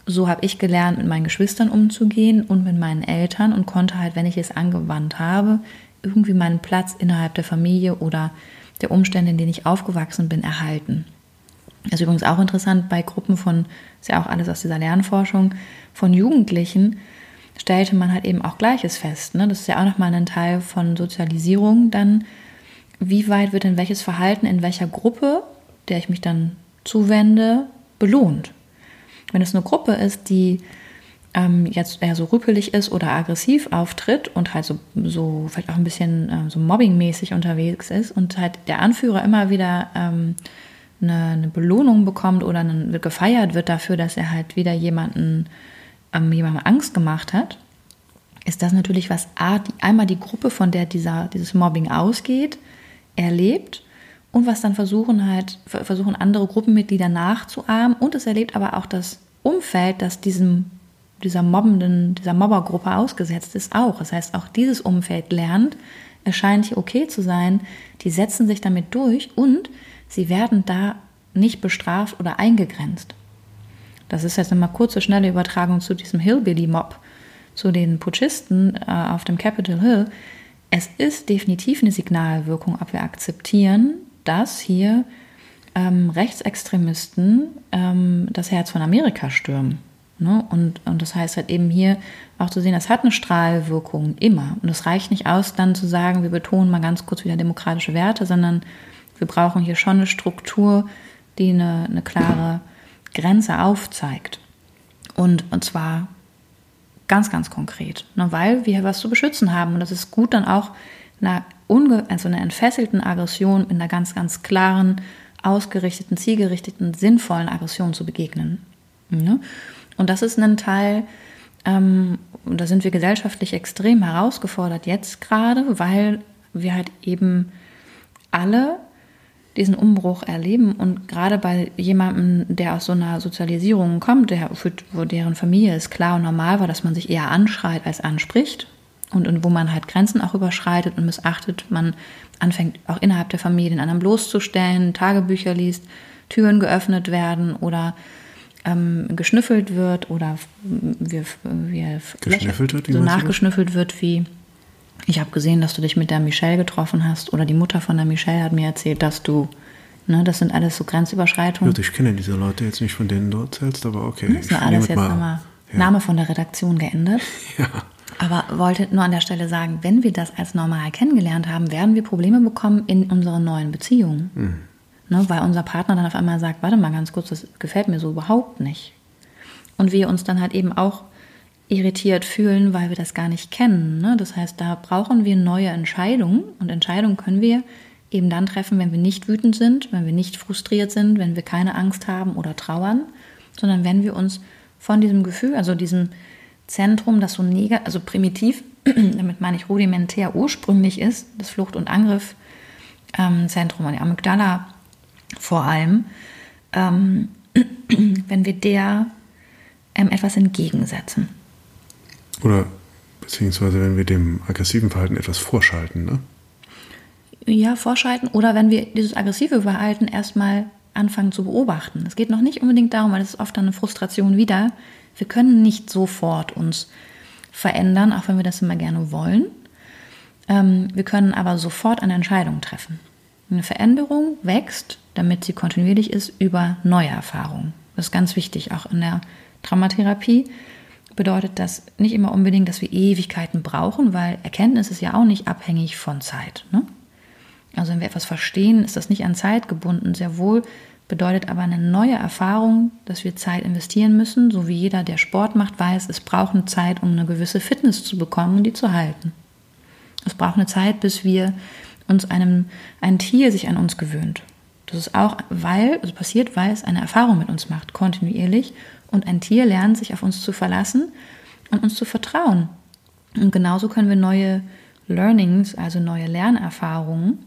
so habe ich gelernt, mit meinen Geschwistern umzugehen und mit meinen Eltern und konnte halt, wenn ich es angewandt habe, irgendwie meinen Platz innerhalb der Familie oder der Umstände, in denen ich aufgewachsen bin, erhalten. Das ist übrigens auch interessant bei Gruppen von, ist ja auch alles aus dieser Lernforschung, von Jugendlichen, stellte man halt eben auch Gleiches fest. Ne? Das ist ja auch nochmal ein Teil von Sozialisierung dann. Wie weit wird denn welches Verhalten in welcher Gruppe, der ich mich dann zuwende, belohnt? Wenn es eine Gruppe ist, die ähm, jetzt eher so rüpelig ist oder aggressiv auftritt und halt so, so vielleicht auch ein bisschen äh, so mobbingmäßig unterwegs ist und halt der Anführer immer wieder ähm, eine, eine, Belohnung bekommt oder einen, gefeiert wird dafür, dass er halt wieder jemanden, ähm, jemandem Angst gemacht hat, ist das natürlich was A, die, einmal die Gruppe, von der dieser, dieses Mobbing ausgeht, erlebt und was dann versuchen halt, versuchen andere Gruppenmitglieder nachzuahmen und es erlebt aber auch das Umfeld, das diesem, dieser mobbenden, dieser Mobbergruppe ausgesetzt ist, auch. Das heißt, auch dieses Umfeld lernt, es scheint hier okay zu sein, die setzen sich damit durch und sie werden da nicht bestraft oder eingegrenzt. Das ist jetzt eine kurze, schnelle Übertragung zu diesem Hillbilly-Mob, zu den Putschisten äh, auf dem Capitol Hill. Es ist definitiv eine Signalwirkung, ob wir akzeptieren, dass hier ähm, Rechtsextremisten ähm, das Herz von Amerika stürmen. Ne? Und, und das heißt halt eben hier auch zu sehen, das hat eine Strahlwirkung immer. Und es reicht nicht aus, dann zu sagen, wir betonen mal ganz kurz wieder demokratische Werte, sondern wir brauchen hier schon eine Struktur, die eine, eine klare Grenze aufzeigt. Und, und zwar ganz, ganz konkret, ne? weil wir was zu beschützen haben. Und das ist gut dann auch einer, unge also einer entfesselten Aggression mit einer ganz, ganz klaren, ausgerichteten, zielgerichteten, sinnvollen Aggression zu begegnen. Ne? Und das ist ein Teil, ähm, da sind wir gesellschaftlich extrem herausgefordert jetzt gerade, weil wir halt eben alle diesen Umbruch erleben. Und gerade bei jemandem, der aus so einer Sozialisierung kommt, der, für, wo deren Familie es klar und normal war, dass man sich eher anschreit als anspricht. Und, und wo man halt Grenzen auch überschreitet und missachtet, man anfängt auch innerhalb der Familie den anderen bloßzustellen, Tagebücher liest, Türen geöffnet werden oder ähm, geschnüffelt wird oder wir, wir geschnüffelt wird, so nachgeschnüffelt wird wie ich habe gesehen, dass du dich mit der Michelle getroffen hast oder die Mutter von der Michelle hat mir erzählt, dass du, ne, das sind alles so Grenzüberschreitungen. Ja, ich kenne diese Leute jetzt nicht, von denen du erzählst, aber okay. Das ist ja alles jetzt nochmal ja. Name von der Redaktion geändert. Ja. Aber wollte nur an der Stelle sagen, wenn wir das als normal kennengelernt haben, werden wir Probleme bekommen in unseren neuen Beziehungen. Mhm. Ne, weil unser Partner dann auf einmal sagt, warte mal ganz kurz, das gefällt mir so überhaupt nicht. Und wir uns dann halt eben auch irritiert fühlen, weil wir das gar nicht kennen. Ne? Das heißt, da brauchen wir neue Entscheidungen und Entscheidungen können wir eben dann treffen, wenn wir nicht wütend sind, wenn wir nicht frustriert sind, wenn wir keine Angst haben oder trauern, sondern wenn wir uns von diesem Gefühl, also diesem Zentrum, das so negativ, also primitiv, damit meine ich rudimentär ursprünglich ist, das Flucht- und Angriffzentrum, ähm, die Amygdala vor allem, ähm, wenn wir der ähm, etwas entgegensetzen. Oder Beziehungsweise wenn wir dem aggressiven Verhalten etwas vorschalten, ne? Ja, vorschalten oder wenn wir dieses aggressive Verhalten erstmal anfangen zu beobachten. Es geht noch nicht unbedingt darum, weil das ist oft eine Frustration wieder. Wir können nicht sofort uns verändern, auch wenn wir das immer gerne wollen. Ähm, wir können aber sofort eine Entscheidung treffen. Eine Veränderung wächst, damit sie kontinuierlich ist, über neue Erfahrungen. Das ist ganz wichtig, auch in der Traumatherapie bedeutet das nicht immer unbedingt, dass wir Ewigkeiten brauchen, weil Erkenntnis ist ja auch nicht abhängig von Zeit. Ne? Also wenn wir etwas verstehen, ist das nicht an Zeit gebunden. Sehr wohl bedeutet aber eine neue Erfahrung, dass wir Zeit investieren müssen, so wie jeder, der Sport macht, weiß, es braucht eine Zeit, um eine gewisse Fitness zu bekommen und die zu halten. Es braucht eine Zeit, bis wir uns einem, ein Tier sich an uns gewöhnt. Das ist auch, weil, also passiert, weil es eine Erfahrung mit uns macht, kontinuierlich. Und ein Tier lernt, sich auf uns zu verlassen und uns zu vertrauen. Und genauso können wir neue Learnings, also neue Lernerfahrungen,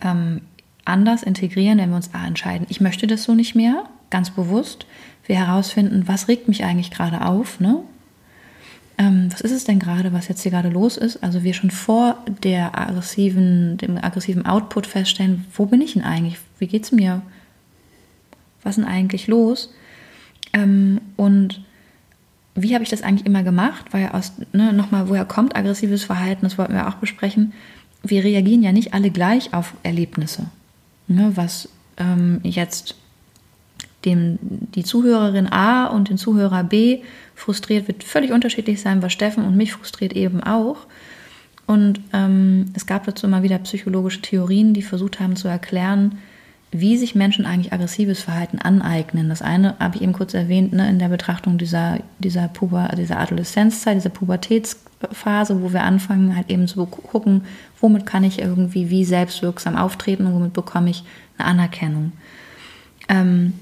ähm, anders integrieren, wenn wir uns A, entscheiden, ich möchte das so nicht mehr, ganz bewusst. Wir herausfinden, was regt mich eigentlich gerade auf, ne? Ähm, was ist es denn gerade, was jetzt hier gerade los ist? Also wir schon vor der aggressiven, dem aggressiven Output feststellen, wo bin ich denn eigentlich? Wie geht es mir? Was ist denn eigentlich los? Ähm, und wie habe ich das eigentlich immer gemacht? Weil aus, ne, nochmal, woher kommt aggressives Verhalten? Das wollten wir auch besprechen. Wir reagieren ja nicht alle gleich auf Erlebnisse. Ne, was ähm, jetzt dem, die Zuhörerin A und den Zuhörer B frustriert, wird völlig unterschiedlich sein, was Steffen und mich frustriert eben auch. Und ähm, es gab dazu immer wieder psychologische Theorien, die versucht haben zu erklären, wie sich Menschen eigentlich aggressives Verhalten aneignen. Das eine habe ich eben kurz erwähnt, ne, in der Betrachtung dieser, dieser, Puber, dieser Adoleszenzzeit, dieser Pubertätsphase, wo wir anfangen, halt eben zu gucken, womit kann ich irgendwie wie selbstwirksam auftreten und womit bekomme ich eine Anerkennung. Ähm,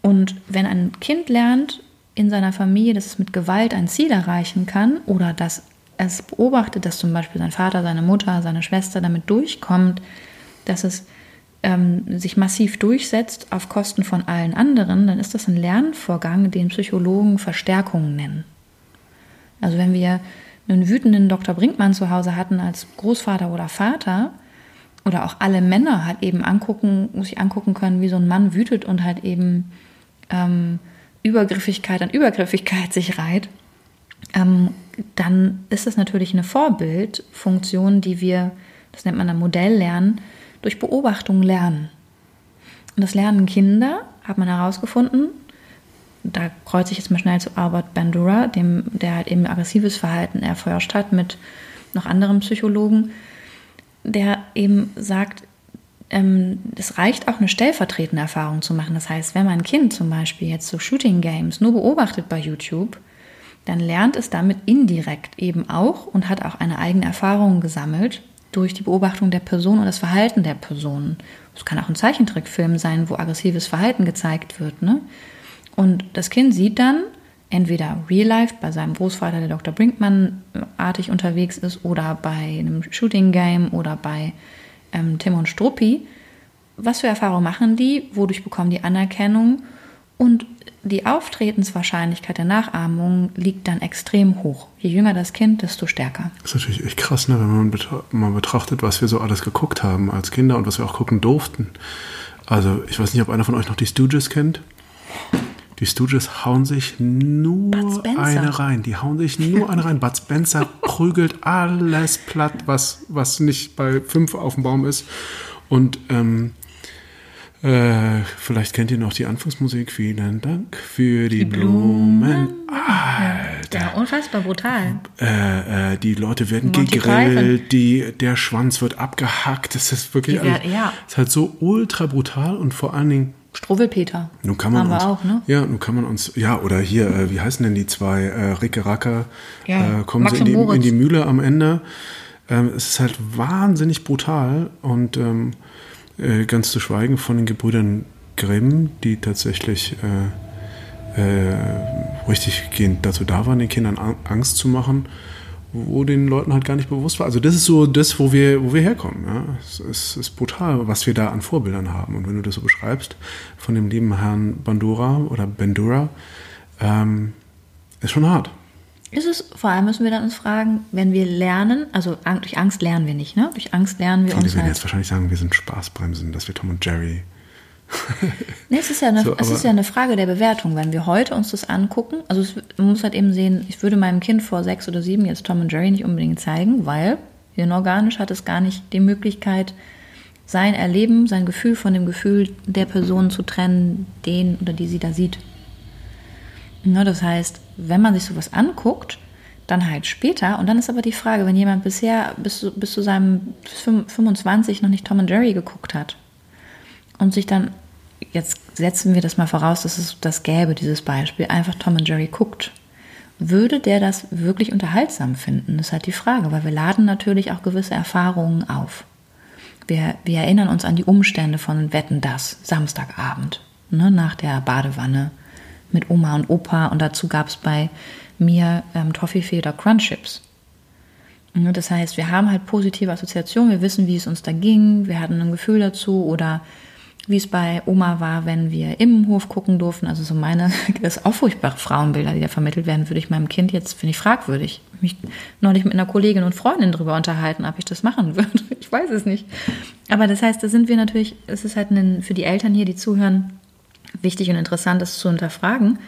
und wenn ein Kind lernt in seiner Familie, dass es mit Gewalt ein Ziel erreichen kann oder dass es beobachtet, dass zum Beispiel sein Vater, seine Mutter, seine Schwester damit durchkommt, dass es ähm, sich massiv durchsetzt auf Kosten von allen anderen, dann ist das ein Lernvorgang, den Psychologen Verstärkung nennen. Also wenn wir einen wütenden Dr. Brinkmann zu Hause hatten als Großvater oder Vater, oder auch alle Männer halt eben angucken, sich angucken können, wie so ein Mann wütet und halt eben ähm, Übergriffigkeit an Übergriffigkeit sich reiht, ähm, dann ist das natürlich eine Vorbildfunktion, die wir, das nennt man dann Modelllernen, durch Beobachtung lernen. Und das lernen Kinder, hat man herausgefunden, da kreuze ich jetzt mal schnell zu Albert Bandura, dem, der halt eben aggressives Verhalten erforscht hat mit noch anderen Psychologen, der eben sagt, ähm, es reicht auch eine stellvertretende Erfahrung zu machen. Das heißt, wenn mein Kind zum Beispiel jetzt so Shooting Games nur beobachtet bei YouTube, dann lernt es damit indirekt eben auch und hat auch eine eigene Erfahrung gesammelt durch die Beobachtung der Person und das Verhalten der Person. Es kann auch ein Zeichentrickfilm sein, wo aggressives Verhalten gezeigt wird. Ne? Und das Kind sieht dann entweder real life bei seinem Großvater, der Dr. Brinkmann-artig unterwegs ist, oder bei einem Shooting Game oder bei ähm, Tim und Struppi. Was für Erfahrungen machen die? Wodurch bekommen die Anerkennung? Und die Auftretenswahrscheinlichkeit der Nachahmung liegt dann extrem hoch. Je jünger das Kind, desto stärker. Das ist natürlich echt krass, ne? wenn man mal betrachtet, was wir so alles geguckt haben als Kinder und was wir auch gucken durften. Also ich weiß nicht, ob einer von euch noch die Stooges kennt. Die Stooges hauen sich nur eine rein. Die hauen sich nur eine rein. Bud Spencer prügelt alles platt, was, was nicht bei fünf auf dem Baum ist. Und ähm, äh, vielleicht kennt ihr noch die Anfangsmusik. Vielen Dank für die, die Blumen. Blumen. Alter. Ja, unfassbar brutal. Äh, äh, die Leute werden Monty gegrillt, die, der Schwanz wird abgehackt. Das ist wirklich alles, ja. ist halt so ultra brutal und vor allen Dingen Struwwelpeter. Nun kann man Haben uns, wir auch, ne? Ja, nun kann man uns, ja, oder hier, äh, wie heißen denn die zwei? Äh, Ricke Racker, ja, äh, kommen Max sie in die, in die, Mühle am Ende. Ähm, es ist halt wahnsinnig brutal und ähm, äh, ganz zu schweigen von den Gebrüdern Grimm, die tatsächlich äh, äh, richtig gehend dazu da waren, den Kindern Angst zu machen wo den Leuten halt gar nicht bewusst war. Also das ist so das, wo wir, wo wir herkommen. Ja. Es, es ist brutal, was wir da an Vorbildern haben. Und wenn du das so beschreibst, von dem lieben Herrn Bandura oder Bandura, ähm, ist schon hart. Ist es, vor allem müssen wir dann uns fragen, wenn wir lernen, also durch Angst lernen wir nicht, ne? Durch Angst lernen wir Viele uns. werden Halt, jetzt wahrscheinlich sagen, wir sind Spaßbremsen, dass wir Tom und Jerry. nee, es ist, ja eine, So, es ist ja eine Frage der Bewertung. Wenn wir heute uns das angucken, also es, man muss halt eben sehen, ich würde meinem Kind vor sechs oder sieben jetzt Tom und Jerry nicht unbedingt zeigen, weil hirnorganisch hat es gar nicht die Möglichkeit, sein Erleben, sein Gefühl von dem Gefühl der Person zu trennen, den oder die sie da sieht. Ne, das heißt, wenn man sich sowas anguckt, dann halt später. Und dann ist aber die Frage, wenn jemand bisher bis, zu- bis zu seinem bis 25 noch nicht Tom und Jerry geguckt hat und sich dann, jetzt setzen wir das mal voraus, dass es das gäbe, dieses Beispiel, einfach Tom und Jerry guckt. Würde der das wirklich unterhaltsam finden? Das ist halt die Frage, weil wir laden natürlich auch gewisse Erfahrungen auf. Wir, wir erinnern uns an die Umstände von Wetten das, Samstagabend, ne, nach der Badewanne mit Oma und Opa und dazu gab es bei mir ähm, Toffifee oder Crunchips. Ne, Das heißt, wir haben halt positive Assoziationen, wir wissen, wie es uns da ging, wir hatten ein Gefühl dazu oder wie es bei Oma war, wenn wir im Hof gucken durften. Also so meine, das ist auch furchtbare Frauenbilder, die da vermittelt werden, würde ich meinem Kind jetzt, finde ich fragwürdig. Mich neulich mit einer Kollegin und Freundin darüber unterhalten, ob ich das machen würde. Ich weiß es nicht. Aber das heißt, da sind wir natürlich, es ist halt ein, für die Eltern hier, die zuhören, wichtig und interessant, das zu hinterfragen.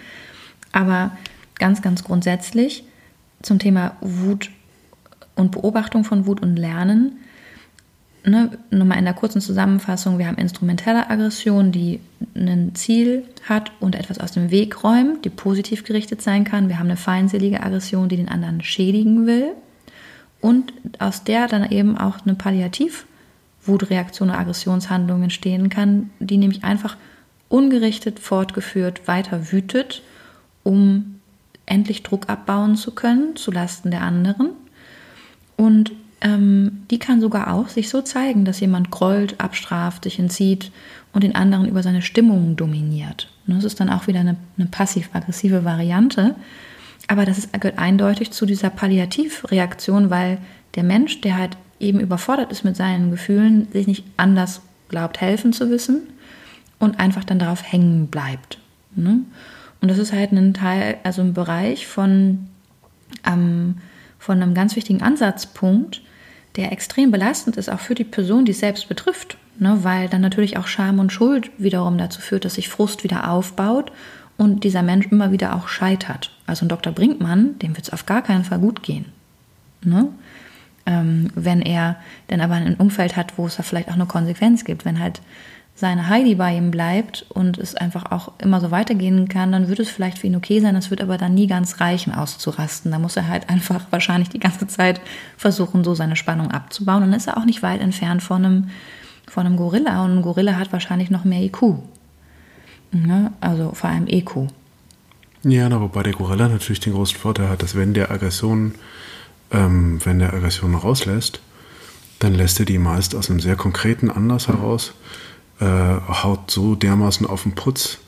Aber ganz, ganz grundsätzlich zum Thema Wut und Beobachtung von Wut und Lernen. Ne, nochmal in der kurzen Zusammenfassung, wir haben instrumentelle Aggression, die ein Ziel hat und etwas aus dem Weg räumt, die positiv gerichtet sein kann. Wir haben eine feindselige Aggression, die den anderen schädigen will und aus der dann eben auch eine Palliativ-Wutreaktion oder Aggressionshandlung entstehen kann, die nämlich einfach ungerichtet fortgeführt weiter wütet, um endlich Druck abbauen zu können zulasten der anderen. Und ähm, die kann sogar auch sich so zeigen, dass jemand grollt, abstraft, sich entzieht und den anderen über seine Stimmung dominiert. Und das ist dann auch wieder eine, eine passiv-aggressive Variante. Aber das ist, gehört eindeutig zu dieser Palliativreaktion, weil der Mensch, der halt eben überfordert ist mit seinen Gefühlen, sich nicht anders glaubt, helfen zu wissen und einfach dann darauf hängen bleibt. Ne? Und das ist halt ein Teil, also ein Bereich von, ähm, von einem ganz wichtigen Ansatzpunkt, der extrem belastend ist, auch für die Person, die es selbst betrifft. Ne? Weil dann natürlich auch Scham und Schuld wiederum dazu führt, dass sich Frust wieder aufbaut und dieser Mensch immer wieder auch scheitert. Also ein Dr. Brinkmann, dem wird es auf gar keinen Fall gut gehen. Ne? Ähm, wenn er dann aber ein Umfeld hat, wo es da vielleicht auch eine Konsequenz gibt, wenn halt seine Heidi bei ihm bleibt und es einfach auch immer so weitergehen kann, dann wird es vielleicht für ihn okay sein, es wird aber dann nie ganz reichen, auszurasten. Da muss er halt einfach wahrscheinlich die ganze Zeit versuchen, so seine Spannung abzubauen. Und dann ist er auch nicht weit entfernt von einem, von einem Gorilla. Und ein Gorilla hat wahrscheinlich noch mehr IQ. Ne? Also vor allem EQ. Ja, na, wobei der Gorilla natürlich den großen Vorteil hat, dass wenn der Aggression, ähm, wenn der Aggression rauslässt, dann lässt er die meist aus einem sehr konkreten Anlass heraus, äh, haut so dermaßen auf den Putz,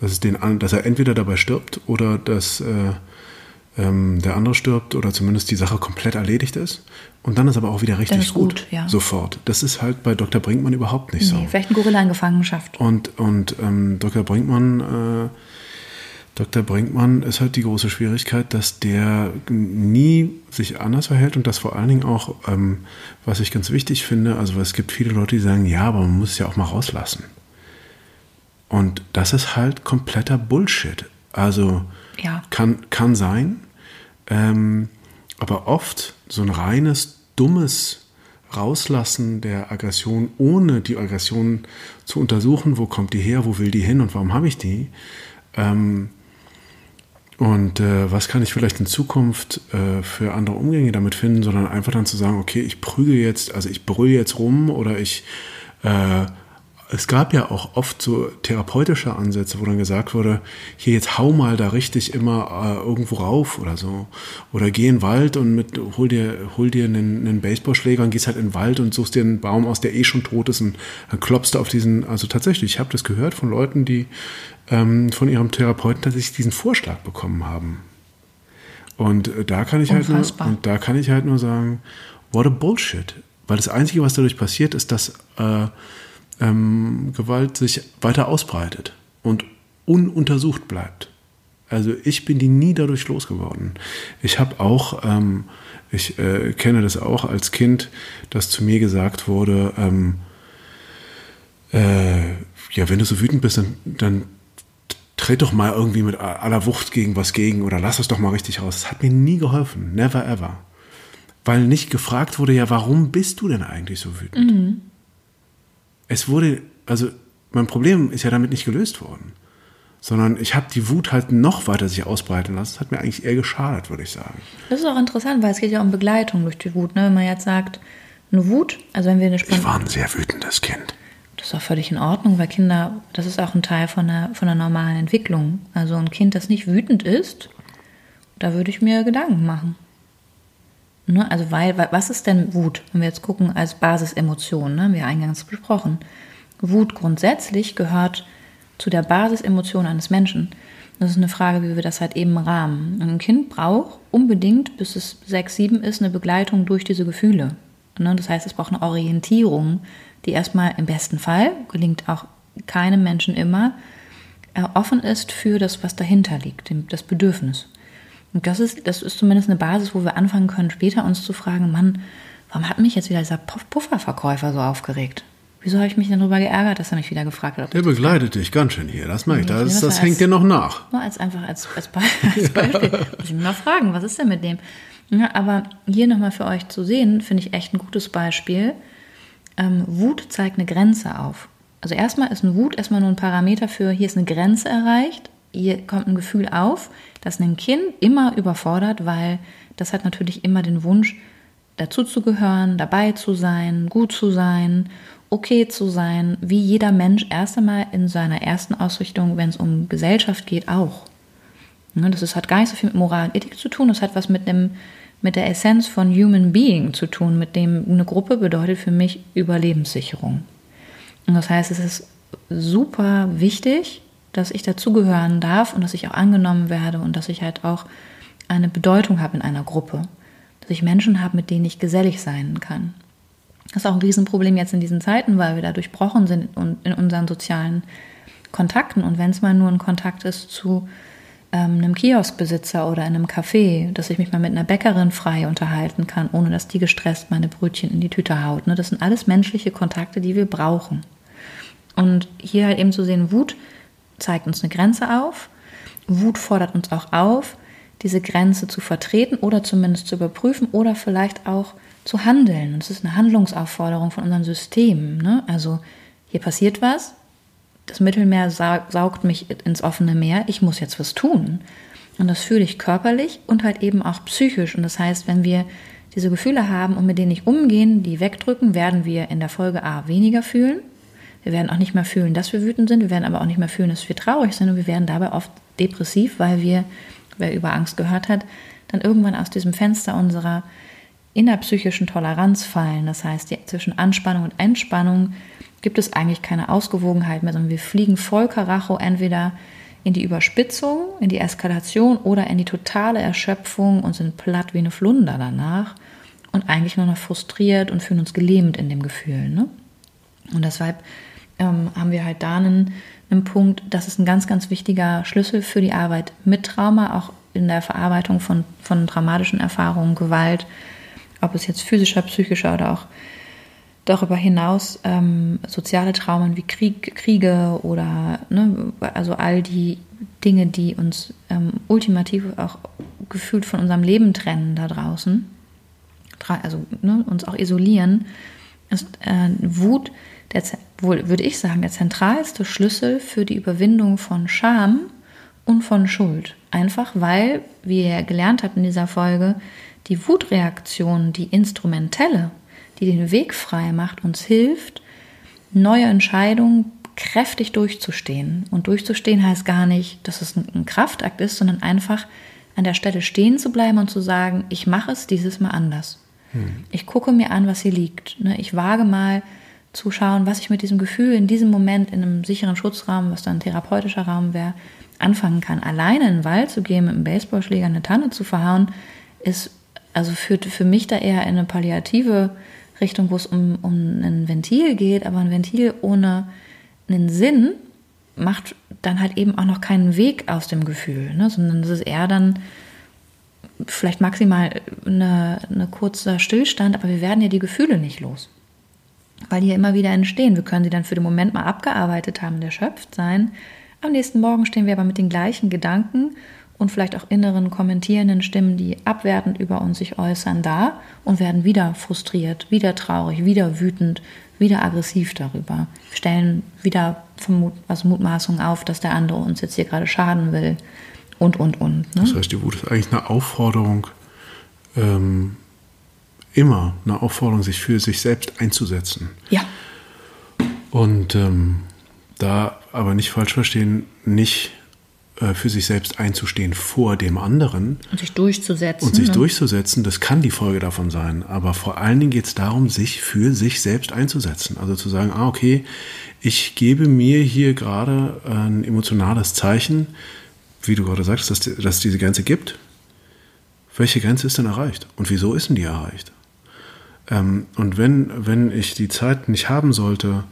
dass, es den, dass er entweder dabei stirbt oder dass äh, ähm, der andere stirbt oder zumindest die Sache komplett erledigt ist. Und dann ist aber auch wieder richtig ist gut, ja. Sofort. Das ist halt bei Dr. Brinkmann überhaupt nicht Nee, so. vielleicht ein Gorilla in Gefangenschaft. Und, und ähm, Dr. Brinkmann, äh, Dr. Brinkmann ist halt die große Schwierigkeit, dass der nie sich anders verhält und das vor allen Dingen auch, ähm, was ich ganz wichtig finde, also es gibt viele Leute, die sagen, ja, aber man muss es ja auch mal rauslassen. Und das ist halt kompletter Bullshit. Also Ja. kann, kann sein, ähm, aber oft so ein reines, dummes Rauslassen der Aggression, ohne die Aggression zu untersuchen, wo kommt die her, wo will die hin und warum habe ich die, ähm, und äh, was kann ich vielleicht in Zukunft äh, für andere Umgänge damit finden, sondern einfach dann zu sagen, okay, ich prüge jetzt, also ich brülle jetzt rum oder ich, äh, es gab ja auch oft so therapeutische Ansätze, wo dann gesagt wurde, hier jetzt hau mal da richtig immer äh, irgendwo rauf oder so. Oder geh in den Wald und mit, hol dir, hol dir einen, einen Baseballschläger und gehst halt in den Wald und suchst dir einen Baum aus, der eh schon tot ist und dann klopfst du auf diesen, also tatsächlich, ich habe das gehört von Leuten, die ähm, von ihrem Therapeuten tatsächlich diesen Vorschlag bekommen haben. Und äh, da kann ich halt nur, Unfassbar. und da kann ich halt nur sagen, what a bullshit. Weil das Einzige, was dadurch passiert, ist, dass äh, ähm, Gewalt sich weiter ausbreitet und ununtersucht bleibt. Also ich bin die nie dadurch losgeworden. Ich habe auch, ähm, ich äh, kenne das auch als Kind, dass zu mir gesagt wurde, ähm, äh, ja, wenn du so wütend bist, dann, dann tritt doch mal irgendwie mit aller Wucht gegen was gegen oder lass es doch mal richtig raus. Das hat mir nie geholfen. Never ever. Weil nicht gefragt wurde, ja, warum bist du denn eigentlich so wütend? Mhm. Es wurde, also mein Problem ist ja damit nicht gelöst worden. Sondern ich habe die Wut halt noch weiter sich ausbreiten lassen. Das hat mir eigentlich eher geschadet, würde ich sagen. Das ist auch interessant, weil es geht ja um Begleitung durch die Wut. Ne? Wenn man jetzt sagt, eine Wut, also wenn wir eine Spannung. Ich war ein sehr wütendes Kind. Das ist auch völlig in Ordnung, weil Kinder, das ist auch ein Teil von der, von der normalen Entwicklung. Also ein Kind, das nicht wütend ist, da würde ich mir Gedanken machen. Ne? Also weil, was ist denn Wut? Wenn wir jetzt gucken als Basisemotion, ne? haben wir eingangs besprochen. Wut grundsätzlich gehört zu der Basisemotion eines Menschen. Das ist eine Frage, wie wir das halt eben rahmen. Ein Kind braucht unbedingt, bis es sechs, sieben ist, eine Begleitung durch diese Gefühle. Ne? Das heißt, es braucht eine Orientierung, die erstmal im besten Fall, gelingt auch keinem Menschen immer, äh, offen ist für das, was dahinter liegt, das Bedürfnis. Und das ist, das ist zumindest eine Basis, wo wir anfangen können, später uns zu fragen, Mann, warum hat mich jetzt wieder dieser Pufferverkäufer so aufgeifert? Wieso habe ich mich denn darüber geärgert, dass er mich wieder gefragt hat? Der begleitet dich ganz schön hier, das merke ich. Das, das, das hängt dir noch nach. Nur als einfach als, als, als Beispiel. Muss ich mir mal fragen, was ist denn mit dem? Ja, aber hier nochmal für euch zu sehen, finde ich echt ein gutes Beispiel. Ähm, Wut zeigt eine Grenze auf. Also erstmal ist eine Wut erstmal nur ein Parameter für, hier ist eine Grenze erreicht, hier kommt ein Gefühl auf, das ein Kind immer überfordert, weil das hat natürlich immer den Wunsch, dazuzugehören, dabei zu sein, gut zu sein, okay zu sein, wie jeder Mensch erst einmal in seiner ersten Ausrichtung, wenn es um Gesellschaft geht, auch. Ne, das hat gar nicht so viel mit Moral und Ethik zu tun, das hat was mit dem mit der Essenz von Human Being zu tun, mit dem eine Gruppe bedeutet für mich Überlebenssicherung. Und das heißt, es ist super wichtig, dass ich dazugehören darf und dass ich auch angenommen werde und dass ich halt auch eine Bedeutung habe in einer Gruppe. Dass ich Menschen habe, mit denen ich gesellig sein kann. Das ist auch ein Riesenproblem jetzt in diesen Zeiten, weil wir da durchbrochen sind in unseren sozialen Kontakten. Und wenn es mal nur ein Kontakt ist zu ähm, einem Kioskbesitzer oder in einem Café, dass ich mich mal mit einer Bäckerin frei unterhalten kann, ohne dass die gestresst meine Brötchen in die Tüte haut. Ne? Das sind alles menschliche Kontakte, die wir brauchen. Und hier halt eben zu sehen, Wut zeigt uns eine Grenze auf. Wut fordert uns auch auf, diese Grenze zu vertreten oder zumindest zu überprüfen oder vielleicht auch zu handeln. Und es ist eine Handlungsaufforderung von unserem System. Ne? Also hier passiert was, das Mittelmeer saugt mich ins offene Meer, ich muss jetzt was tun. Und das fühle ich körperlich und halt eben auch psychisch. Und das heißt, wenn wir diese Gefühle haben und mit denen nicht umgehen, die wegdrücken, werden wir in der Folge A weniger fühlen. Wir werden auch nicht mehr fühlen, dass wir wütend sind. Wir werden aber auch nicht mehr fühlen, dass wir traurig sind. Und wir werden dabei oft depressiv, weil wir, wer über Angst gehört hat, dann irgendwann aus diesem Fenster unserer innerpsychischen Toleranz fallen. Das heißt, zwischen Anspannung und Entspannung gibt es eigentlich keine Ausgewogenheit mehr, sondern wir fliegen voll Karacho entweder in die Überspitzung, in die Eskalation oder in die totale Erschöpfung und sind platt wie eine Flunder danach und eigentlich nur noch frustriert und fühlen uns gelähmt in dem Gefühl. Ne? Und deshalb ähm, haben wir halt da einen, einen Punkt, das ist ein ganz, ganz wichtiger Schlüssel für die Arbeit mit Trauma, auch in der Verarbeitung von, von dramatischen Erfahrungen, Gewalt, ob es jetzt physischer, psychischer oder auch darüber hinaus ähm, soziale Traumen wie Krieg, Kriege oder ne, also all die Dinge, die uns ähm, ultimativ auch gefühlt von unserem Leben trennen da draußen, also ne, uns auch isolieren, ist äh, Wut, der, wohl würde ich sagen, der zentralste Schlüssel für die Überwindung von Scham und von Schuld. Einfach weil, wie ihr gelernt habt in dieser Folge, die Wutreaktion, die instrumentelle, die den Weg frei macht, uns hilft, neue Entscheidungen kräftig durchzustehen. Und durchzustehen heißt gar nicht, dass es ein Kraftakt ist, sondern einfach an der Stelle stehen zu bleiben und zu sagen, ich mache es dieses Mal anders. Hm. Ich gucke mir an, was hier liegt. Ne? Ich wage mal zu schauen, was ich mit diesem Gefühl in diesem Moment in einem sicheren Schutzrahmen, was dann ein therapeutischer Raum wäre, anfangen kann. Alleine in den Wald zu gehen, mit einem Baseballschläger eine Tanne zu verhauen, ist also führt für mich da eher in eine palliative Richtung, wo es um, um ein Ventil geht, aber ein Ventil ohne einen Sinn, macht dann halt eben auch noch keinen Weg aus dem Gefühl, ne? sondern es ist eher dann vielleicht maximal eine, eine kurzer Stillstand, aber wir werden ja die Gefühle nicht los. Weil die ja immer wieder entstehen. Wir können sie dann für den Moment mal abgearbeitet haben, erschöpft sein. Am nächsten Morgen stehen wir aber mit den gleichen Gedanken und vielleicht auch inneren kommentierenden Stimmen, die abwertend über uns sich äußern, da und werden wieder frustriert, wieder traurig, wieder wütend, wieder aggressiv darüber. Stellen wieder Vermut also Mutmaßungen auf, dass der andere uns jetzt hier gerade schaden will und, und, und. Ne? Das heißt, die Wut ist eigentlich eine Aufforderung, ähm, immer eine Aufforderung, sich für sich selbst einzusetzen. Ja. Und ähm, da aber nicht falsch verstehen, nicht äh, für sich selbst einzustehen vor dem anderen. Und sich durchzusetzen. Und sich ne? durchzusetzen, das kann die Folge davon sein. Aber vor allen Dingen geht es darum, sich für sich selbst einzusetzen. Also zu sagen, ah, okay, ich gebe mir hier gerade ein emotionales Zeichen, wie du gerade sagst, dass, dass es diese Grenze gibt. Welche Grenze ist denn erreicht? Und wieso ist denn die erreicht? Ähm, und wenn, wenn ich die Zeit nicht haben sollte,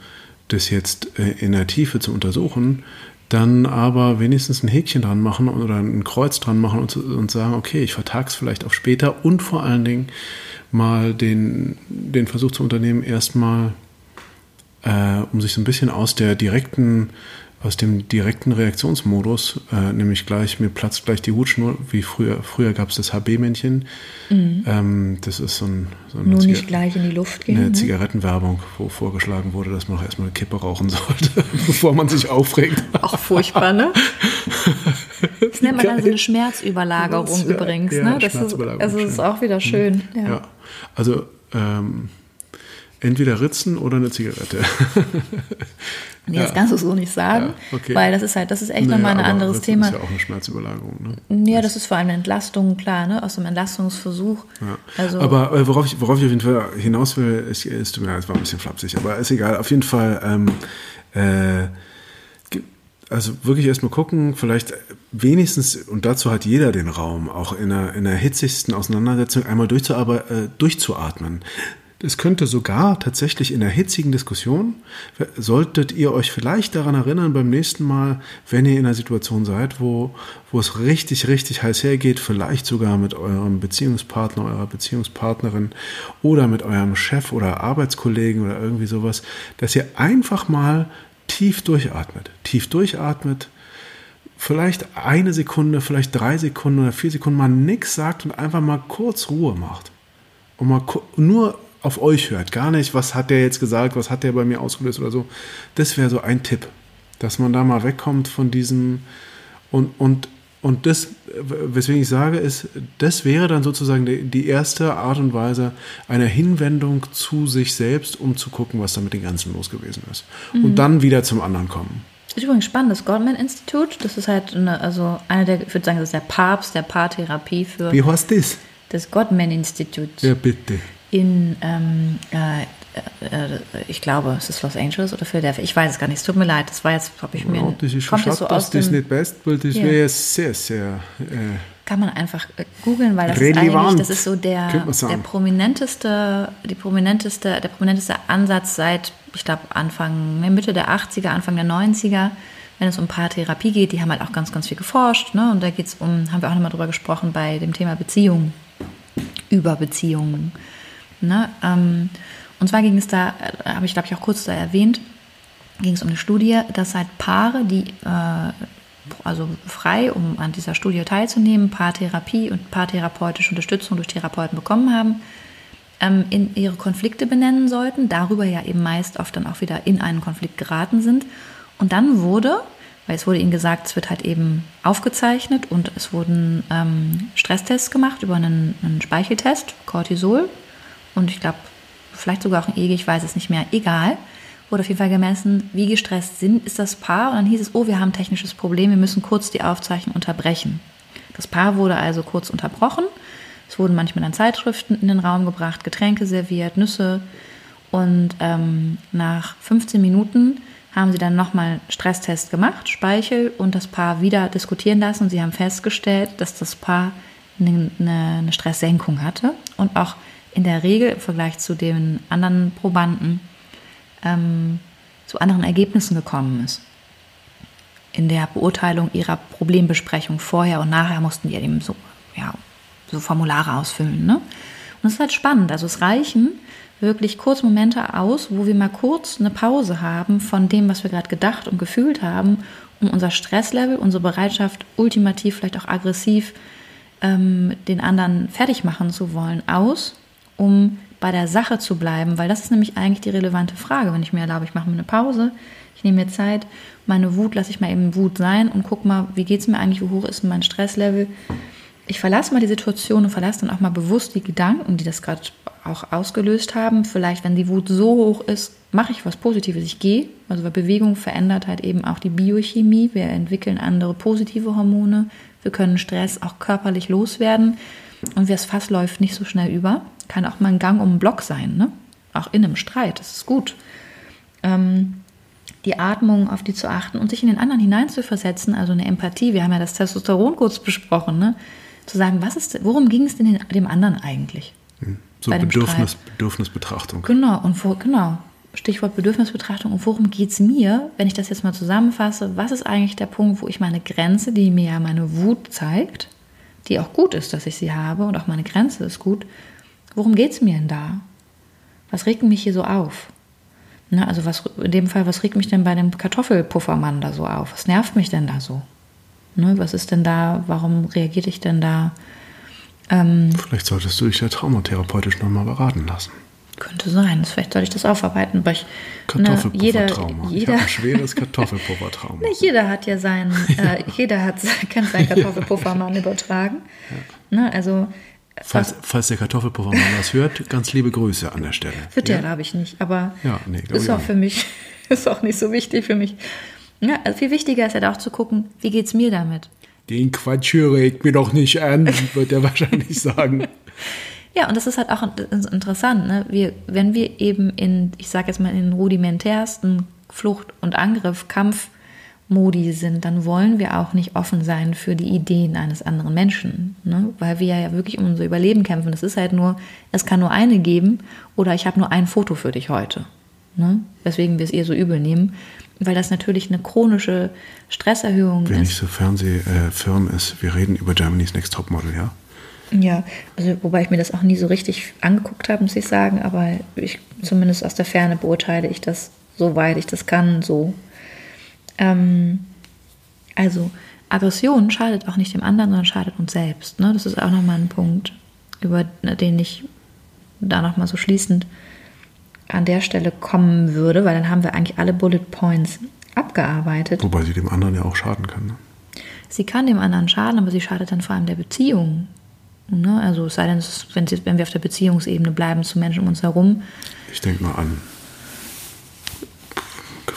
das jetzt äh, in der Tiefe zu untersuchen, dann aber wenigstens ein Häkchen dran machen oder ein Kreuz dran machen und, und sagen, okay, ich vertage es vielleicht auf später und vor allen Dingen mal den, den Versuch zu unternehmen, erstmal, äh, um sich so ein bisschen aus der direkten aus dem direkten Reaktionsmodus, äh, nämlich gleich, mir platzt gleich die Hutschnur, wie früher, früher gab es das HB-Männchen. Mhm. Ähm, das ist so ein. So Nur Ziga nicht gleich in die Luft gehen. Eine ne? Zigarettenwerbung, wo vorgeschlagen wurde, dass man auch erstmal eine Kippe rauchen sollte, bevor man sich aufregt. Auch furchtbar, ne? Das nennt man dann so eine Schmerzüberlagerung das, übrigens. Ja, ne? Das ist, also das ist auch wieder schön. Mhm. Ja. ja. Also ähm, entweder Ritzen oder eine Zigarette. Nee, ja. das kannst du so nicht sagen, ja, okay. weil das ist halt, das ist echt naja, nochmal ein anderes Thema. Das ist ja auch eine Schmerzüberlagerung. Ne? Ja, das ist vor allem eine Entlastung, klar, ne? aus dem Entlastungsversuch. Ja. Also, aber äh, worauf, ich, worauf ich auf jeden Fall hinaus will, ist, ist mir es war ein bisschen flapsig, aber ist egal. Auf jeden Fall, ähm, äh, also wirklich erstmal gucken, vielleicht wenigstens, und dazu hat jeder den Raum, auch in der, in der hitzigsten Auseinandersetzung einmal durchzuatmen. Es könnte sogar tatsächlich in der hitzigen Diskussion, solltet ihr euch vielleicht daran erinnern beim nächsten Mal, wenn ihr in einer Situation seid, wo, wo es richtig, richtig heiß hergeht, vielleicht sogar mit eurem Beziehungspartner, eurer Beziehungspartnerin oder mit eurem Chef oder Arbeitskollegen oder irgendwie sowas, dass ihr einfach mal tief durchatmet. Tief durchatmet, vielleicht eine Sekunde, vielleicht drei Sekunden oder vier Sekunden mal nichts sagt und einfach mal kurz Ruhe macht. Und mal nur auf euch hört. Gar nicht, was hat der jetzt gesagt, was hat der bei mir ausgelöst oder so. Das wäre so ein Tipp, dass man da mal wegkommt von diesem und, und, und das, weswegen ich sage, ist, das wäre dann sozusagen die, die erste Art und Weise einer Hinwendung zu sich selbst, um zu gucken, was da mit den Ganzen los gewesen ist. Mhm. Und dann wieder zum anderen kommen. Das ist übrigens spannend, das Goldman Institute, das ist halt eine, also einer der, ich würde sagen, das ist der Papst der Paartherapie für. Wie heißt das? Das Gottman Institute. Ja, bitte in, ähm, äh, äh, ich glaube, es ist Los Angeles oder Philadelphia. Ich weiß es gar nicht. Es tut mir leid. Das war jetzt, habe ich mir. Ja, das ist schon schade, so dass das nicht best, weil das ja. wäre sehr, sehr. Äh, Kann man einfach äh, googeln, weil das relevant, ist eigentlich, das ist so der, der prominenteste, die prominenteste, der prominenteste Ansatz seit, ich glaube, Anfang, Mitte der 80er, Anfang der 90er wenn es um Paartherapie geht, die haben halt auch ganz, ganz viel geforscht. Ne? Und da geht es um, haben wir auch nochmal drüber gesprochen, bei dem Thema Beziehung, über Beziehungen. Ne? Ähm, und zwar ging es da, äh, habe ich glaube ich auch kurz da erwähnt, ging es um eine Studie, dass halt Paare, die äh, also frei, um an dieser Studie teilzunehmen, Paartherapie und paartherapeutische Unterstützung durch Therapeuten bekommen haben, ähm, in ihre Konflikte benennen sollten, darüber ja eben meist oft dann auch wieder in einen Konflikt geraten sind. Und dann wurde, weil es wurde ihnen gesagt, es wird halt eben aufgezeichnet und es wurden ähm, Stresstests gemacht über einen, einen Speicheltest, Cortisol, und ich glaube, vielleicht sogar auch ein EG, ich weiß es nicht mehr, egal, wurde auf jeden Fall gemessen, wie gestresst sind, ist das Paar. Und dann hieß es, oh, wir haben ein technisches Problem, wir müssen kurz die Aufzeichnung unterbrechen. Das Paar wurde also kurz unterbrochen. Es wurden manchmal dann Zeitschriften in den Raum gebracht, Getränke serviert, Nüsse. Und ähm, nach 15 Minuten haben sie dann nochmal Stresstest gemacht, Speichel und das Paar wieder diskutieren lassen. Und sie haben festgestellt, dass das Paar eine, eine Stresssenkung hatte und auch in der Regel im Vergleich zu den anderen Probanden ähm, zu anderen Ergebnissen gekommen ist. in der Beurteilung ihrer Problembesprechung vorher und nachher mussten die eben so, ja, so Formulare ausfüllen. Ne? Und das ist halt spannend. Also es reichen wirklich kurz Momente aus, wo wir mal kurz eine Pause haben von dem, was wir gerade gedacht und gefühlt haben, um unser Stresslevel, unsere Bereitschaft, ultimativ vielleicht auch aggressiv ähm, den anderen fertig machen zu wollen, aus, um bei der Sache zu bleiben, weil das ist nämlich eigentlich die relevante Frage. Wenn ich mir erlaube, ich mache mir eine Pause, ich nehme mir Zeit, meine Wut lasse ich mal eben Wut sein und gucke mal, wie geht es mir eigentlich, wie hoch ist mein Stresslevel. Ich verlasse mal die Situation und verlasse dann auch mal bewusst die Gedanken, die das gerade auch ausgelöst haben. Vielleicht, wenn die Wut so hoch ist, mache ich was Positives. Ich gehe. Also weil Bewegung verändert halt eben auch die Biochemie. Wir entwickeln andere positive Hormone. Wir können Stress auch körperlich loswerden. Und das Fass läuft nicht so schnell über. Kann auch mal ein Gang um den Block sein, ne? Auch in einem Streit. Das ist gut. Ähm, die Atmung, auf die zu achten und sich in den anderen hineinzuversetzen, also eine Empathie. Wir haben ja das Testosteron kurz besprochen, ne? Zu sagen, was ist, worum ging es denn dem anderen eigentlich? Hm. So Bedürfnis, Bedürfnisbetrachtung. Genau, und vor, genau. Stichwort Bedürfnisbetrachtung. Und worum geht es mir, wenn ich das jetzt mal zusammenfasse? Was ist eigentlich der Punkt, wo ich meine Grenze, die mir ja meine Wut zeigt, die auch gut ist, dass ich sie habe und auch meine Grenze ist gut, worum geht es mir denn da? Was regt mich hier so auf? Ne, also was, in dem Fall, was regt mich denn bei dem Kartoffelpuffermann da so auf? Was nervt mich denn da so? Ne, was ist denn da, warum reagiere ich denn da? Ähm, Vielleicht solltest du dich ja traumatherapeutisch nochmal beraten lassen. Könnte sein. Vielleicht sollte ich das aufarbeiten. Aber ich, ne, Kartoffelpuffertrauma. Jeder, jeder, ich ein schweres Kartoffelpuffertrauma. ne, jeder hat ja seinen, äh, jeder hat, kennt seinen Kartoffelpuffermann übertragen. Ja. Ne, also Falls, falls, der Kartoffelpuffermann das hört, ganz liebe Grüße an der Stelle. Wird ja? der, glaube ich, nicht. Aber ja, nee, ist auch für mich, ist auch nicht so wichtig für mich. Ja, also viel wichtiger ist ja auch zu gucken, wie geht es mir damit? Den Quatsch höre ich mir doch nicht an, wird er wahrscheinlich sagen. Ja, und das ist halt auch interessant. Ne? Wir, wenn wir eben in, ich sage jetzt mal, in den rudimentärsten Flucht- und Angriff, Kampfmodi sind, dann wollen wir auch nicht offen sein für die Ideen eines anderen Menschen. Ne? Weil wir ja wirklich um unser Überleben kämpfen. Das ist halt nur, es kann nur eine geben oder ich habe nur ein Foto für dich heute. Ne? Weswegen wir es eher so übel nehmen. Weil das natürlich eine chronische Stresserhöhung Wenn ist. Wenn nicht so Fernsehfirmen äh, ist, wir reden über Germany's Next Topmodel, ja? Ja, also wobei ich mir das auch nie so richtig angeguckt habe, muss ich sagen, aber ich zumindest aus der Ferne beurteile ich das, soweit ich das kann, so. Ähm, also Aggression schadet auch nicht dem anderen, sondern schadet uns selbst. Ne? Das ist auch nochmal ein Punkt, über den ich da nochmal so schließend an der Stelle kommen würde, weil dann haben wir eigentlich alle Bullet Points abgearbeitet. Wobei sie dem anderen ja auch schaden kann. Ne? Sie kann dem anderen schaden, aber sie schadet dann vor allem der Beziehung. Ne? Also es sei denn, wenn, sie, wenn wir auf der Beziehungsebene bleiben zu Menschen um uns herum. Ich denke mal an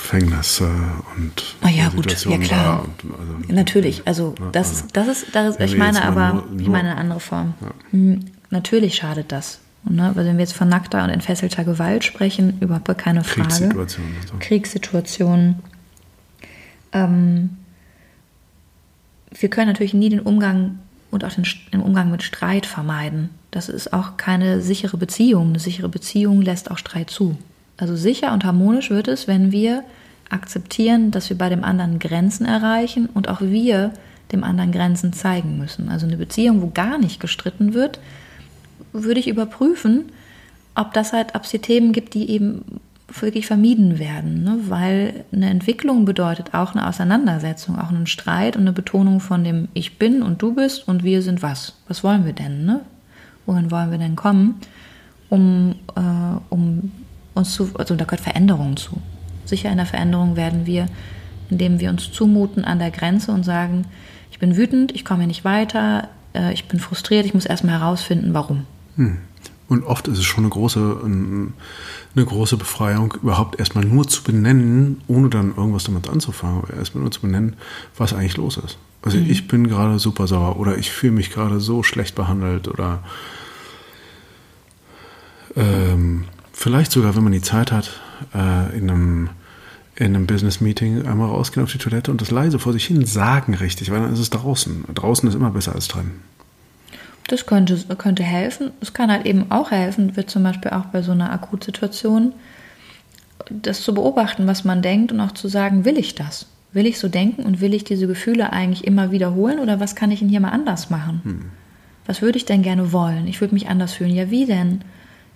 Gefängnisse und oh ja, gut, ja klar. Also, Natürlich, also das, also, das ist, das ist ich meine aber, nur, nur, ich meine eine andere Form. Ja. Hm, natürlich schadet das. Ne? Also wenn wir jetzt von nackter und entfesselter Gewalt sprechen, überhaupt keine Frage. Kriegssituationen. So. Kriegssituationen. Ähm, wir können natürlich nie den Umgang und auch den, den Umgang mit Streit vermeiden. Das ist auch keine sichere Beziehung. Eine sichere Beziehung lässt auch Streit zu. Also sicher und harmonisch wird es, wenn wir akzeptieren, dass wir bei dem anderen Grenzen erreichen und auch wir dem anderen Grenzen zeigen müssen. Also eine Beziehung, wo gar nicht gestritten wird, würde ich überprüfen, ob das halt, ob es hier Themen gibt, die eben wirklich vermieden werden, ne? weil eine Entwicklung bedeutet auch eine Auseinandersetzung, auch einen Streit und eine Betonung von dem Ich bin und du bist und wir sind was. Was wollen wir denn? Ne? Wohin wollen wir denn kommen, um, äh, um uns zu, also da gehört Veränderung zu. Sicher in der Veränderung werden wir, indem wir uns zumuten an der Grenze und sagen, ich bin wütend, ich komme hier nicht weiter, äh, ich bin frustriert, ich muss erstmal herausfinden, warum. Hm. Und oft ist es schon eine große, eine große Befreiung, überhaupt erstmal nur zu benennen, ohne dann irgendwas damit anzufangen, erstmal nur zu benennen, was eigentlich los ist. Also mhm. ich bin gerade super sauer oder ich fühle mich gerade so schlecht behandelt oder ähm, vielleicht sogar, wenn man die Zeit hat, äh, in einem in einem Business-Meeting einmal rausgehen auf die Toilette und das leise vor sich hin sagen richtig, weil dann ist es draußen. Draußen ist immer besser als drin. Das könnte, könnte helfen. Es kann halt eben auch helfen, wird zum Beispiel auch bei so einer Akutsituation, das zu beobachten, was man denkt und auch zu sagen, will ich das? Will ich so denken und will ich diese Gefühle eigentlich immer wiederholen oder was kann ich denn hier mal anders machen? Hm. Was würde ich denn gerne wollen? Ich würde mich anders fühlen. Ja, wie denn?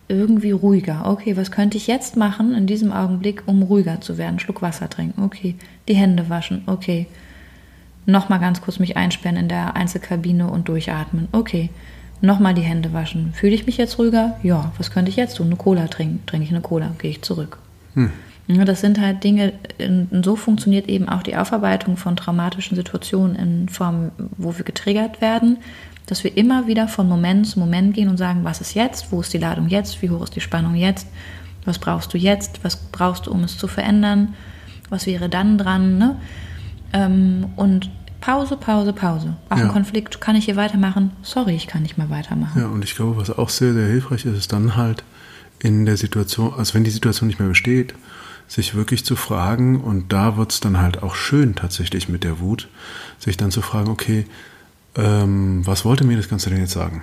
Irgendwie ruhiger. Okay, was könnte ich jetzt machen in diesem Augenblick, um ruhiger zu werden? Schluck Wasser trinken. Okay. Die Hände waschen. Okay. Nochmal ganz kurz mich einsperren in der Einzelkabine und durchatmen. Okay. Nochmal die Hände waschen. Fühle ich mich jetzt ruhiger? Ja. Was könnte ich jetzt tun? Eine Cola trinken. Trinke ich eine Cola? Gehe ich zurück. Hm. Das sind halt Dinge, so funktioniert eben auch die Aufarbeitung von traumatischen Situationen in Form, wo wir getriggert werden, dass wir immer wieder von Moment zu Moment gehen und sagen, was ist jetzt, wo ist die Ladung jetzt, wie hoch ist die Spannung jetzt, was brauchst du jetzt, was brauchst du, um es zu verändern, was wäre dann dran. Ne? Ähm, und Pause, Pause, Pause. Auch ja. ein Konflikt, kann ich hier weitermachen? Sorry, ich kann nicht mehr weitermachen. Ja, und ich glaube, was auch sehr, sehr hilfreich ist, ist dann halt in der Situation, also wenn die Situation nicht mehr besteht, sich wirklich zu fragen, und da wird es dann halt auch schön tatsächlich mit der Wut, sich dann zu fragen, okay, ähm, was wollte mir das Ganze denn jetzt sagen?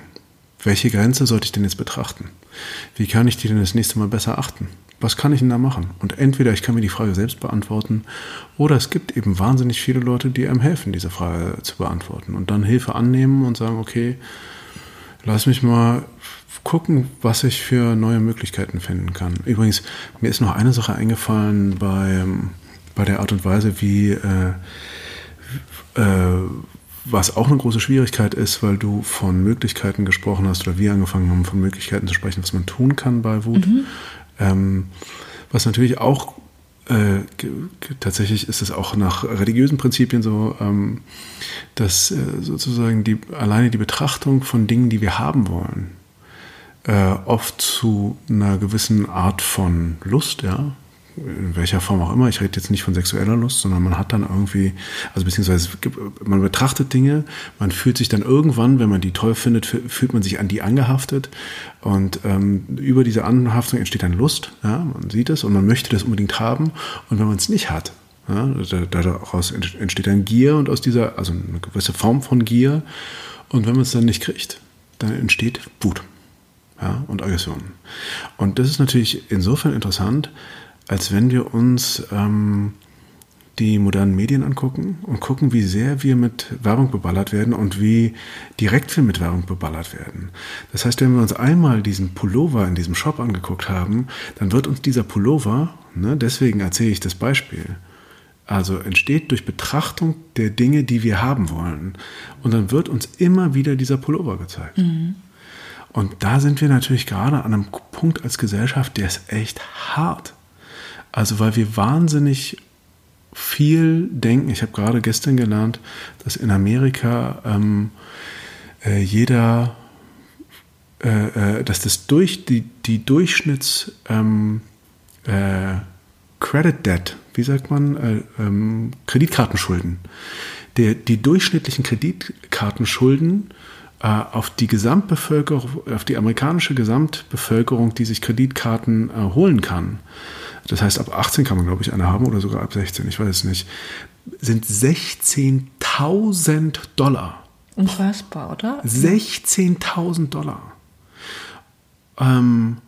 Welche Grenze sollte ich denn jetzt betrachten? Wie kann ich die denn das nächste Mal besser achten? Was kann ich denn da machen? Und entweder ich kann mir die Frage selbst beantworten oder es gibt eben wahnsinnig viele Leute, die einem helfen, diese Frage zu beantworten und dann Hilfe annehmen und sagen, okay, lass mich mal gucken, was ich für neue Möglichkeiten finden kann. Übrigens, mir ist noch eine Sache eingefallen bei, bei der Art und Weise, wie, äh, äh, was auch eine große Schwierigkeit ist, weil du von Möglichkeiten gesprochen hast oder wir angefangen haben, von Möglichkeiten zu sprechen, was man tun kann bei Wut. Mhm. Ähm, was natürlich auch äh, tatsächlich ist es auch nach religiösen Prinzipien so, ähm, dass äh, sozusagen die, alleine die Betrachtung von Dingen, die wir haben wollen, äh, oft zu einer gewissen Art von Lust, ja, in welcher Form auch immer. Ich rede jetzt nicht von sexueller Lust, sondern man hat dann irgendwie, also beziehungsweise man betrachtet Dinge, man fühlt sich dann irgendwann, wenn man die toll findet, fühlt man sich an die angehaftet und ähm, über diese Anhaftung entsteht dann Lust, ja, man sieht es und man möchte das unbedingt haben und wenn man es nicht hat, ja, daraus entsteht dann Gier und aus dieser, also eine gewisse Form von Gier und wenn man es dann nicht kriegt, dann entsteht Wut ja, und Aggressionen. Und das ist natürlich insofern interessant, als wenn wir uns ähm, die modernen Medien angucken und gucken, wie sehr wir mit Werbung beballert werden und wie direkt wir mit Werbung beballert werden. Das heißt, wenn wir uns einmal diesen Pullover in diesem Shop angeguckt haben, dann wird uns dieser Pullover, ne, deswegen erzähle ich das Beispiel, also entsteht durch Betrachtung der Dinge, die wir haben wollen. Und dann wird uns immer wieder dieser Pullover gezeigt. Mhm. Und da sind wir natürlich gerade an einem Punkt als Gesellschaft, der ist echt hart. Also weil wir wahnsinnig viel denken. Ich habe gerade gestern gelernt, dass in Amerika ähm, äh, jeder, äh, äh, dass das durch die, die Durchschnitts ähm, äh, Credit Debt, wie sagt man, äh, ähm, Kreditkartenschulden, der, die durchschnittlichen Kreditkartenschulden äh, auf die Gesamtbevölkerung, auf die amerikanische Gesamtbevölkerung, die sich Kreditkarten holen kann. Das heißt, ab 18 kann man, glaube ich, eine haben oder sogar ab 16, ich weiß es nicht. Sind 16.000 Dollar. Unfassbar, oder? 16.000 Dollar. Ähm,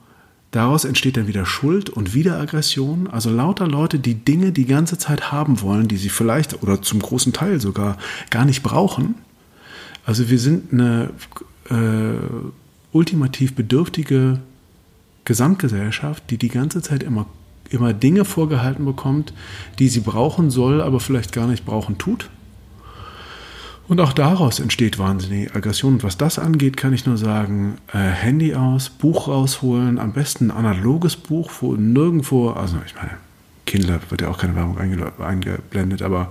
daraus entsteht dann wieder Schuld und wieder Aggression. Also lauter Leute, die Dinge die ganze Zeit haben wollen, die sie vielleicht oder zum großen Teil sogar gar nicht brauchen also wir sind eine äh, ultimativ bedürftige Gesamtgesellschaft, die die ganze Zeit immer, immer Dinge vorgehalten bekommt, die sie brauchen soll, aber vielleicht gar nicht brauchen tut. Und auch daraus entsteht wahnsinnige Aggression. Und was das angeht, kann ich nur sagen, äh, Handy aus, Buch rausholen, am besten ein analoges Buch, wo nirgendwo, also ich meine, Kindle wird ja auch keine Werbung eingeblendet, aber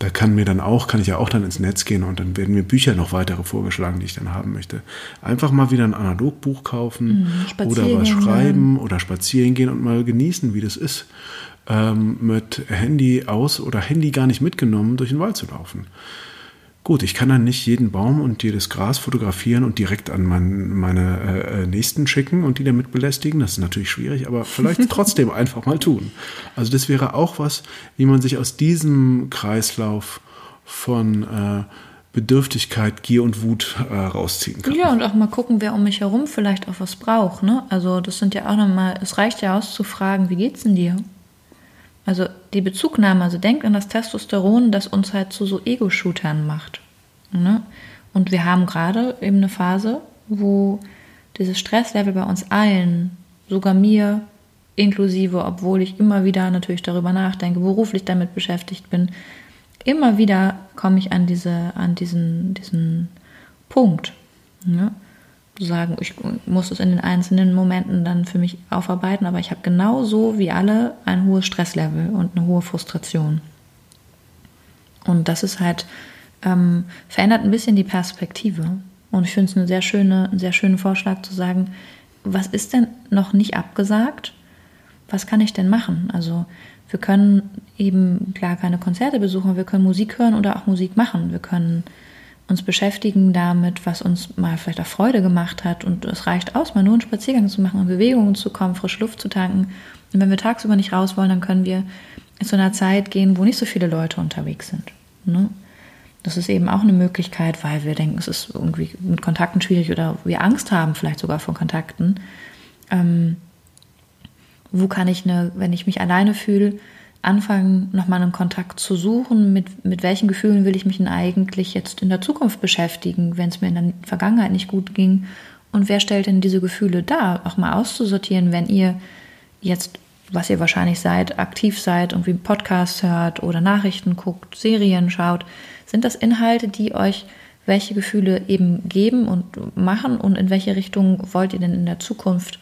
da kann mir dann auch, kann ich ja auch dann ins Netz gehen und dann werden mir Bücher noch weitere vorgeschlagen, die ich dann haben möchte. Einfach mal wieder ein Analogbuch kaufen mhm, oder was schreiben oder spazieren gehen und mal genießen, wie das ist, ähm, mit Handy aus oder Handy gar nicht mitgenommen durch den Wald zu laufen. Gut, ich kann dann nicht jeden Baum und jedes Gras fotografieren und direkt an mein, meine äh, äh, Nächsten schicken und die damit belästigen. Das ist natürlich schwierig, aber vielleicht trotzdem einfach mal tun. Also das wäre auch was, wie man sich aus diesem Kreislauf von äh, Bedürftigkeit, Gier und Wut äh, rausziehen kann. Ja, und auch mal gucken, wer um mich herum vielleicht auch was braucht. Ne? Also das sind ja auch nochmal, es reicht ja aus zu fragen, wie geht's denn dir? Also die Bezugnahme, also denkt an das Testosteron, das uns halt zu so Ego-Shootern macht. Ne? Und wir haben gerade eben eine Phase, wo dieses Stresslevel bei uns allen, sogar mir inklusive, obwohl ich immer wieder natürlich darüber nachdenke, beruflich damit beschäftigt bin, immer wieder komme ich an diese, an diesen, diesen Punkt. Ne? Sagen, ich muss es in den einzelnen Momenten dann für mich aufarbeiten, aber ich habe genauso wie alle ein hohes Stresslevel und eine hohe Frustration. Und das ist halt, ähm, verändert ein bisschen die Perspektive. Und ich finde es eine sehr schöne, einen sehr schönen Vorschlag zu sagen, was ist denn noch nicht abgesagt? Was kann ich denn machen? Also wir können eben klar keine Konzerte besuchen, wir können Musik hören oder auch Musik machen. Wir können uns beschäftigen damit, was uns mal vielleicht auch Freude gemacht hat. Und es reicht aus, mal nur einen Spaziergang zu machen, in Bewegungen zu kommen, frische Luft zu tanken. Und wenn wir tagsüber nicht raus wollen, dann können wir zu einer Zeit gehen, wo nicht so viele Leute unterwegs sind. Ne? Das ist eben auch eine Möglichkeit, weil wir denken, es ist irgendwie mit Kontakten schwierig oder wir Angst haben vielleicht sogar vor Kontakten. Ähm, wo kann ich eine, wenn ich mich alleine fühle, anfangen, nochmal einen Kontakt zu suchen, mit, mit welchen Gefühlen will ich mich denn eigentlich jetzt in der Zukunft beschäftigen, wenn es mir in der Vergangenheit nicht gut ging? Und wer stellt denn diese Gefühle dar, auch mal auszusortieren, wenn ihr jetzt, was ihr wahrscheinlich seid, aktiv seid, irgendwie Podcasts hört oder Nachrichten guckt, Serien schaut, sind das Inhalte, die euch welche Gefühle eben geben und machen? Und in welche Richtung wollt ihr denn in der Zukunft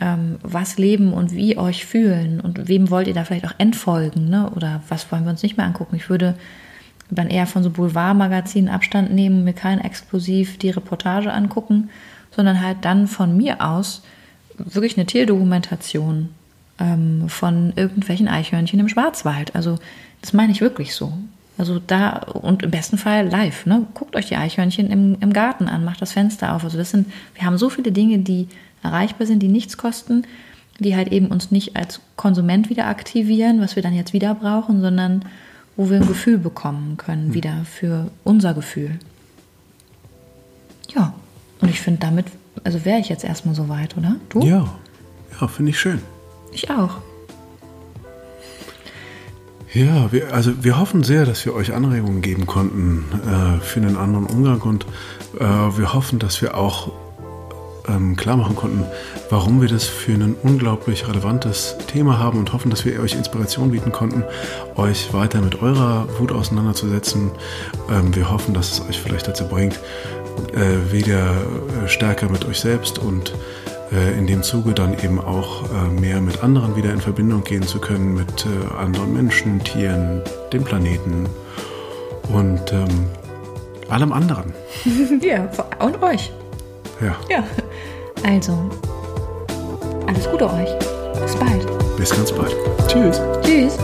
ähm, was leben und wie euch fühlen und wem wollt ihr da vielleicht auch entfolgen ne? oder was wollen wir uns nicht mehr angucken. Ich würde dann eher von so Boulevardmagazinen Abstand nehmen, mir kein explosiv die Reportage angucken, sondern halt dann von mir aus wirklich eine Tierdokumentation ähm, von irgendwelchen Eichhörnchen im Schwarzwald. Also das meine ich wirklich so. Also da und im besten Fall live. Ne? Guckt euch die Eichhörnchen im, im Garten an, macht das Fenster auf. Also das sind, wir haben so viele Dinge, die erreichbar sind, die nichts kosten, die halt eben uns nicht als Konsument wieder aktivieren, was wir dann jetzt wieder brauchen, sondern wo wir ein Gefühl bekommen können, hm. wieder für unser Gefühl. Ja, und ich finde damit, also wäre ich jetzt erstmal so weit, oder? Du? Ja, ja, finde ich schön. Ich auch. Ja, wir, also wir hoffen sehr, dass wir euch Anregungen geben konnten äh, für einen anderen Umgang und äh, wir hoffen, dass wir auch ähm, klar machen konnten, warum wir das für ein unglaublich relevantes Thema haben und hoffen, dass wir euch Inspiration bieten konnten, euch weiter mit eurer Wut auseinanderzusetzen. Ähm, wir hoffen, dass es euch vielleicht dazu bringt, äh, wieder äh, stärker mit euch selbst und äh, in dem Zuge dann eben auch äh, mehr mit anderen wieder in Verbindung gehen zu können, mit anderen Menschen, Tieren, dem Planeten und ähm, allem anderen. ja, und euch. Ja. Ja. Also, alles Gute euch. Bis bald. Bis ganz bald. Tschüss. Tschüss.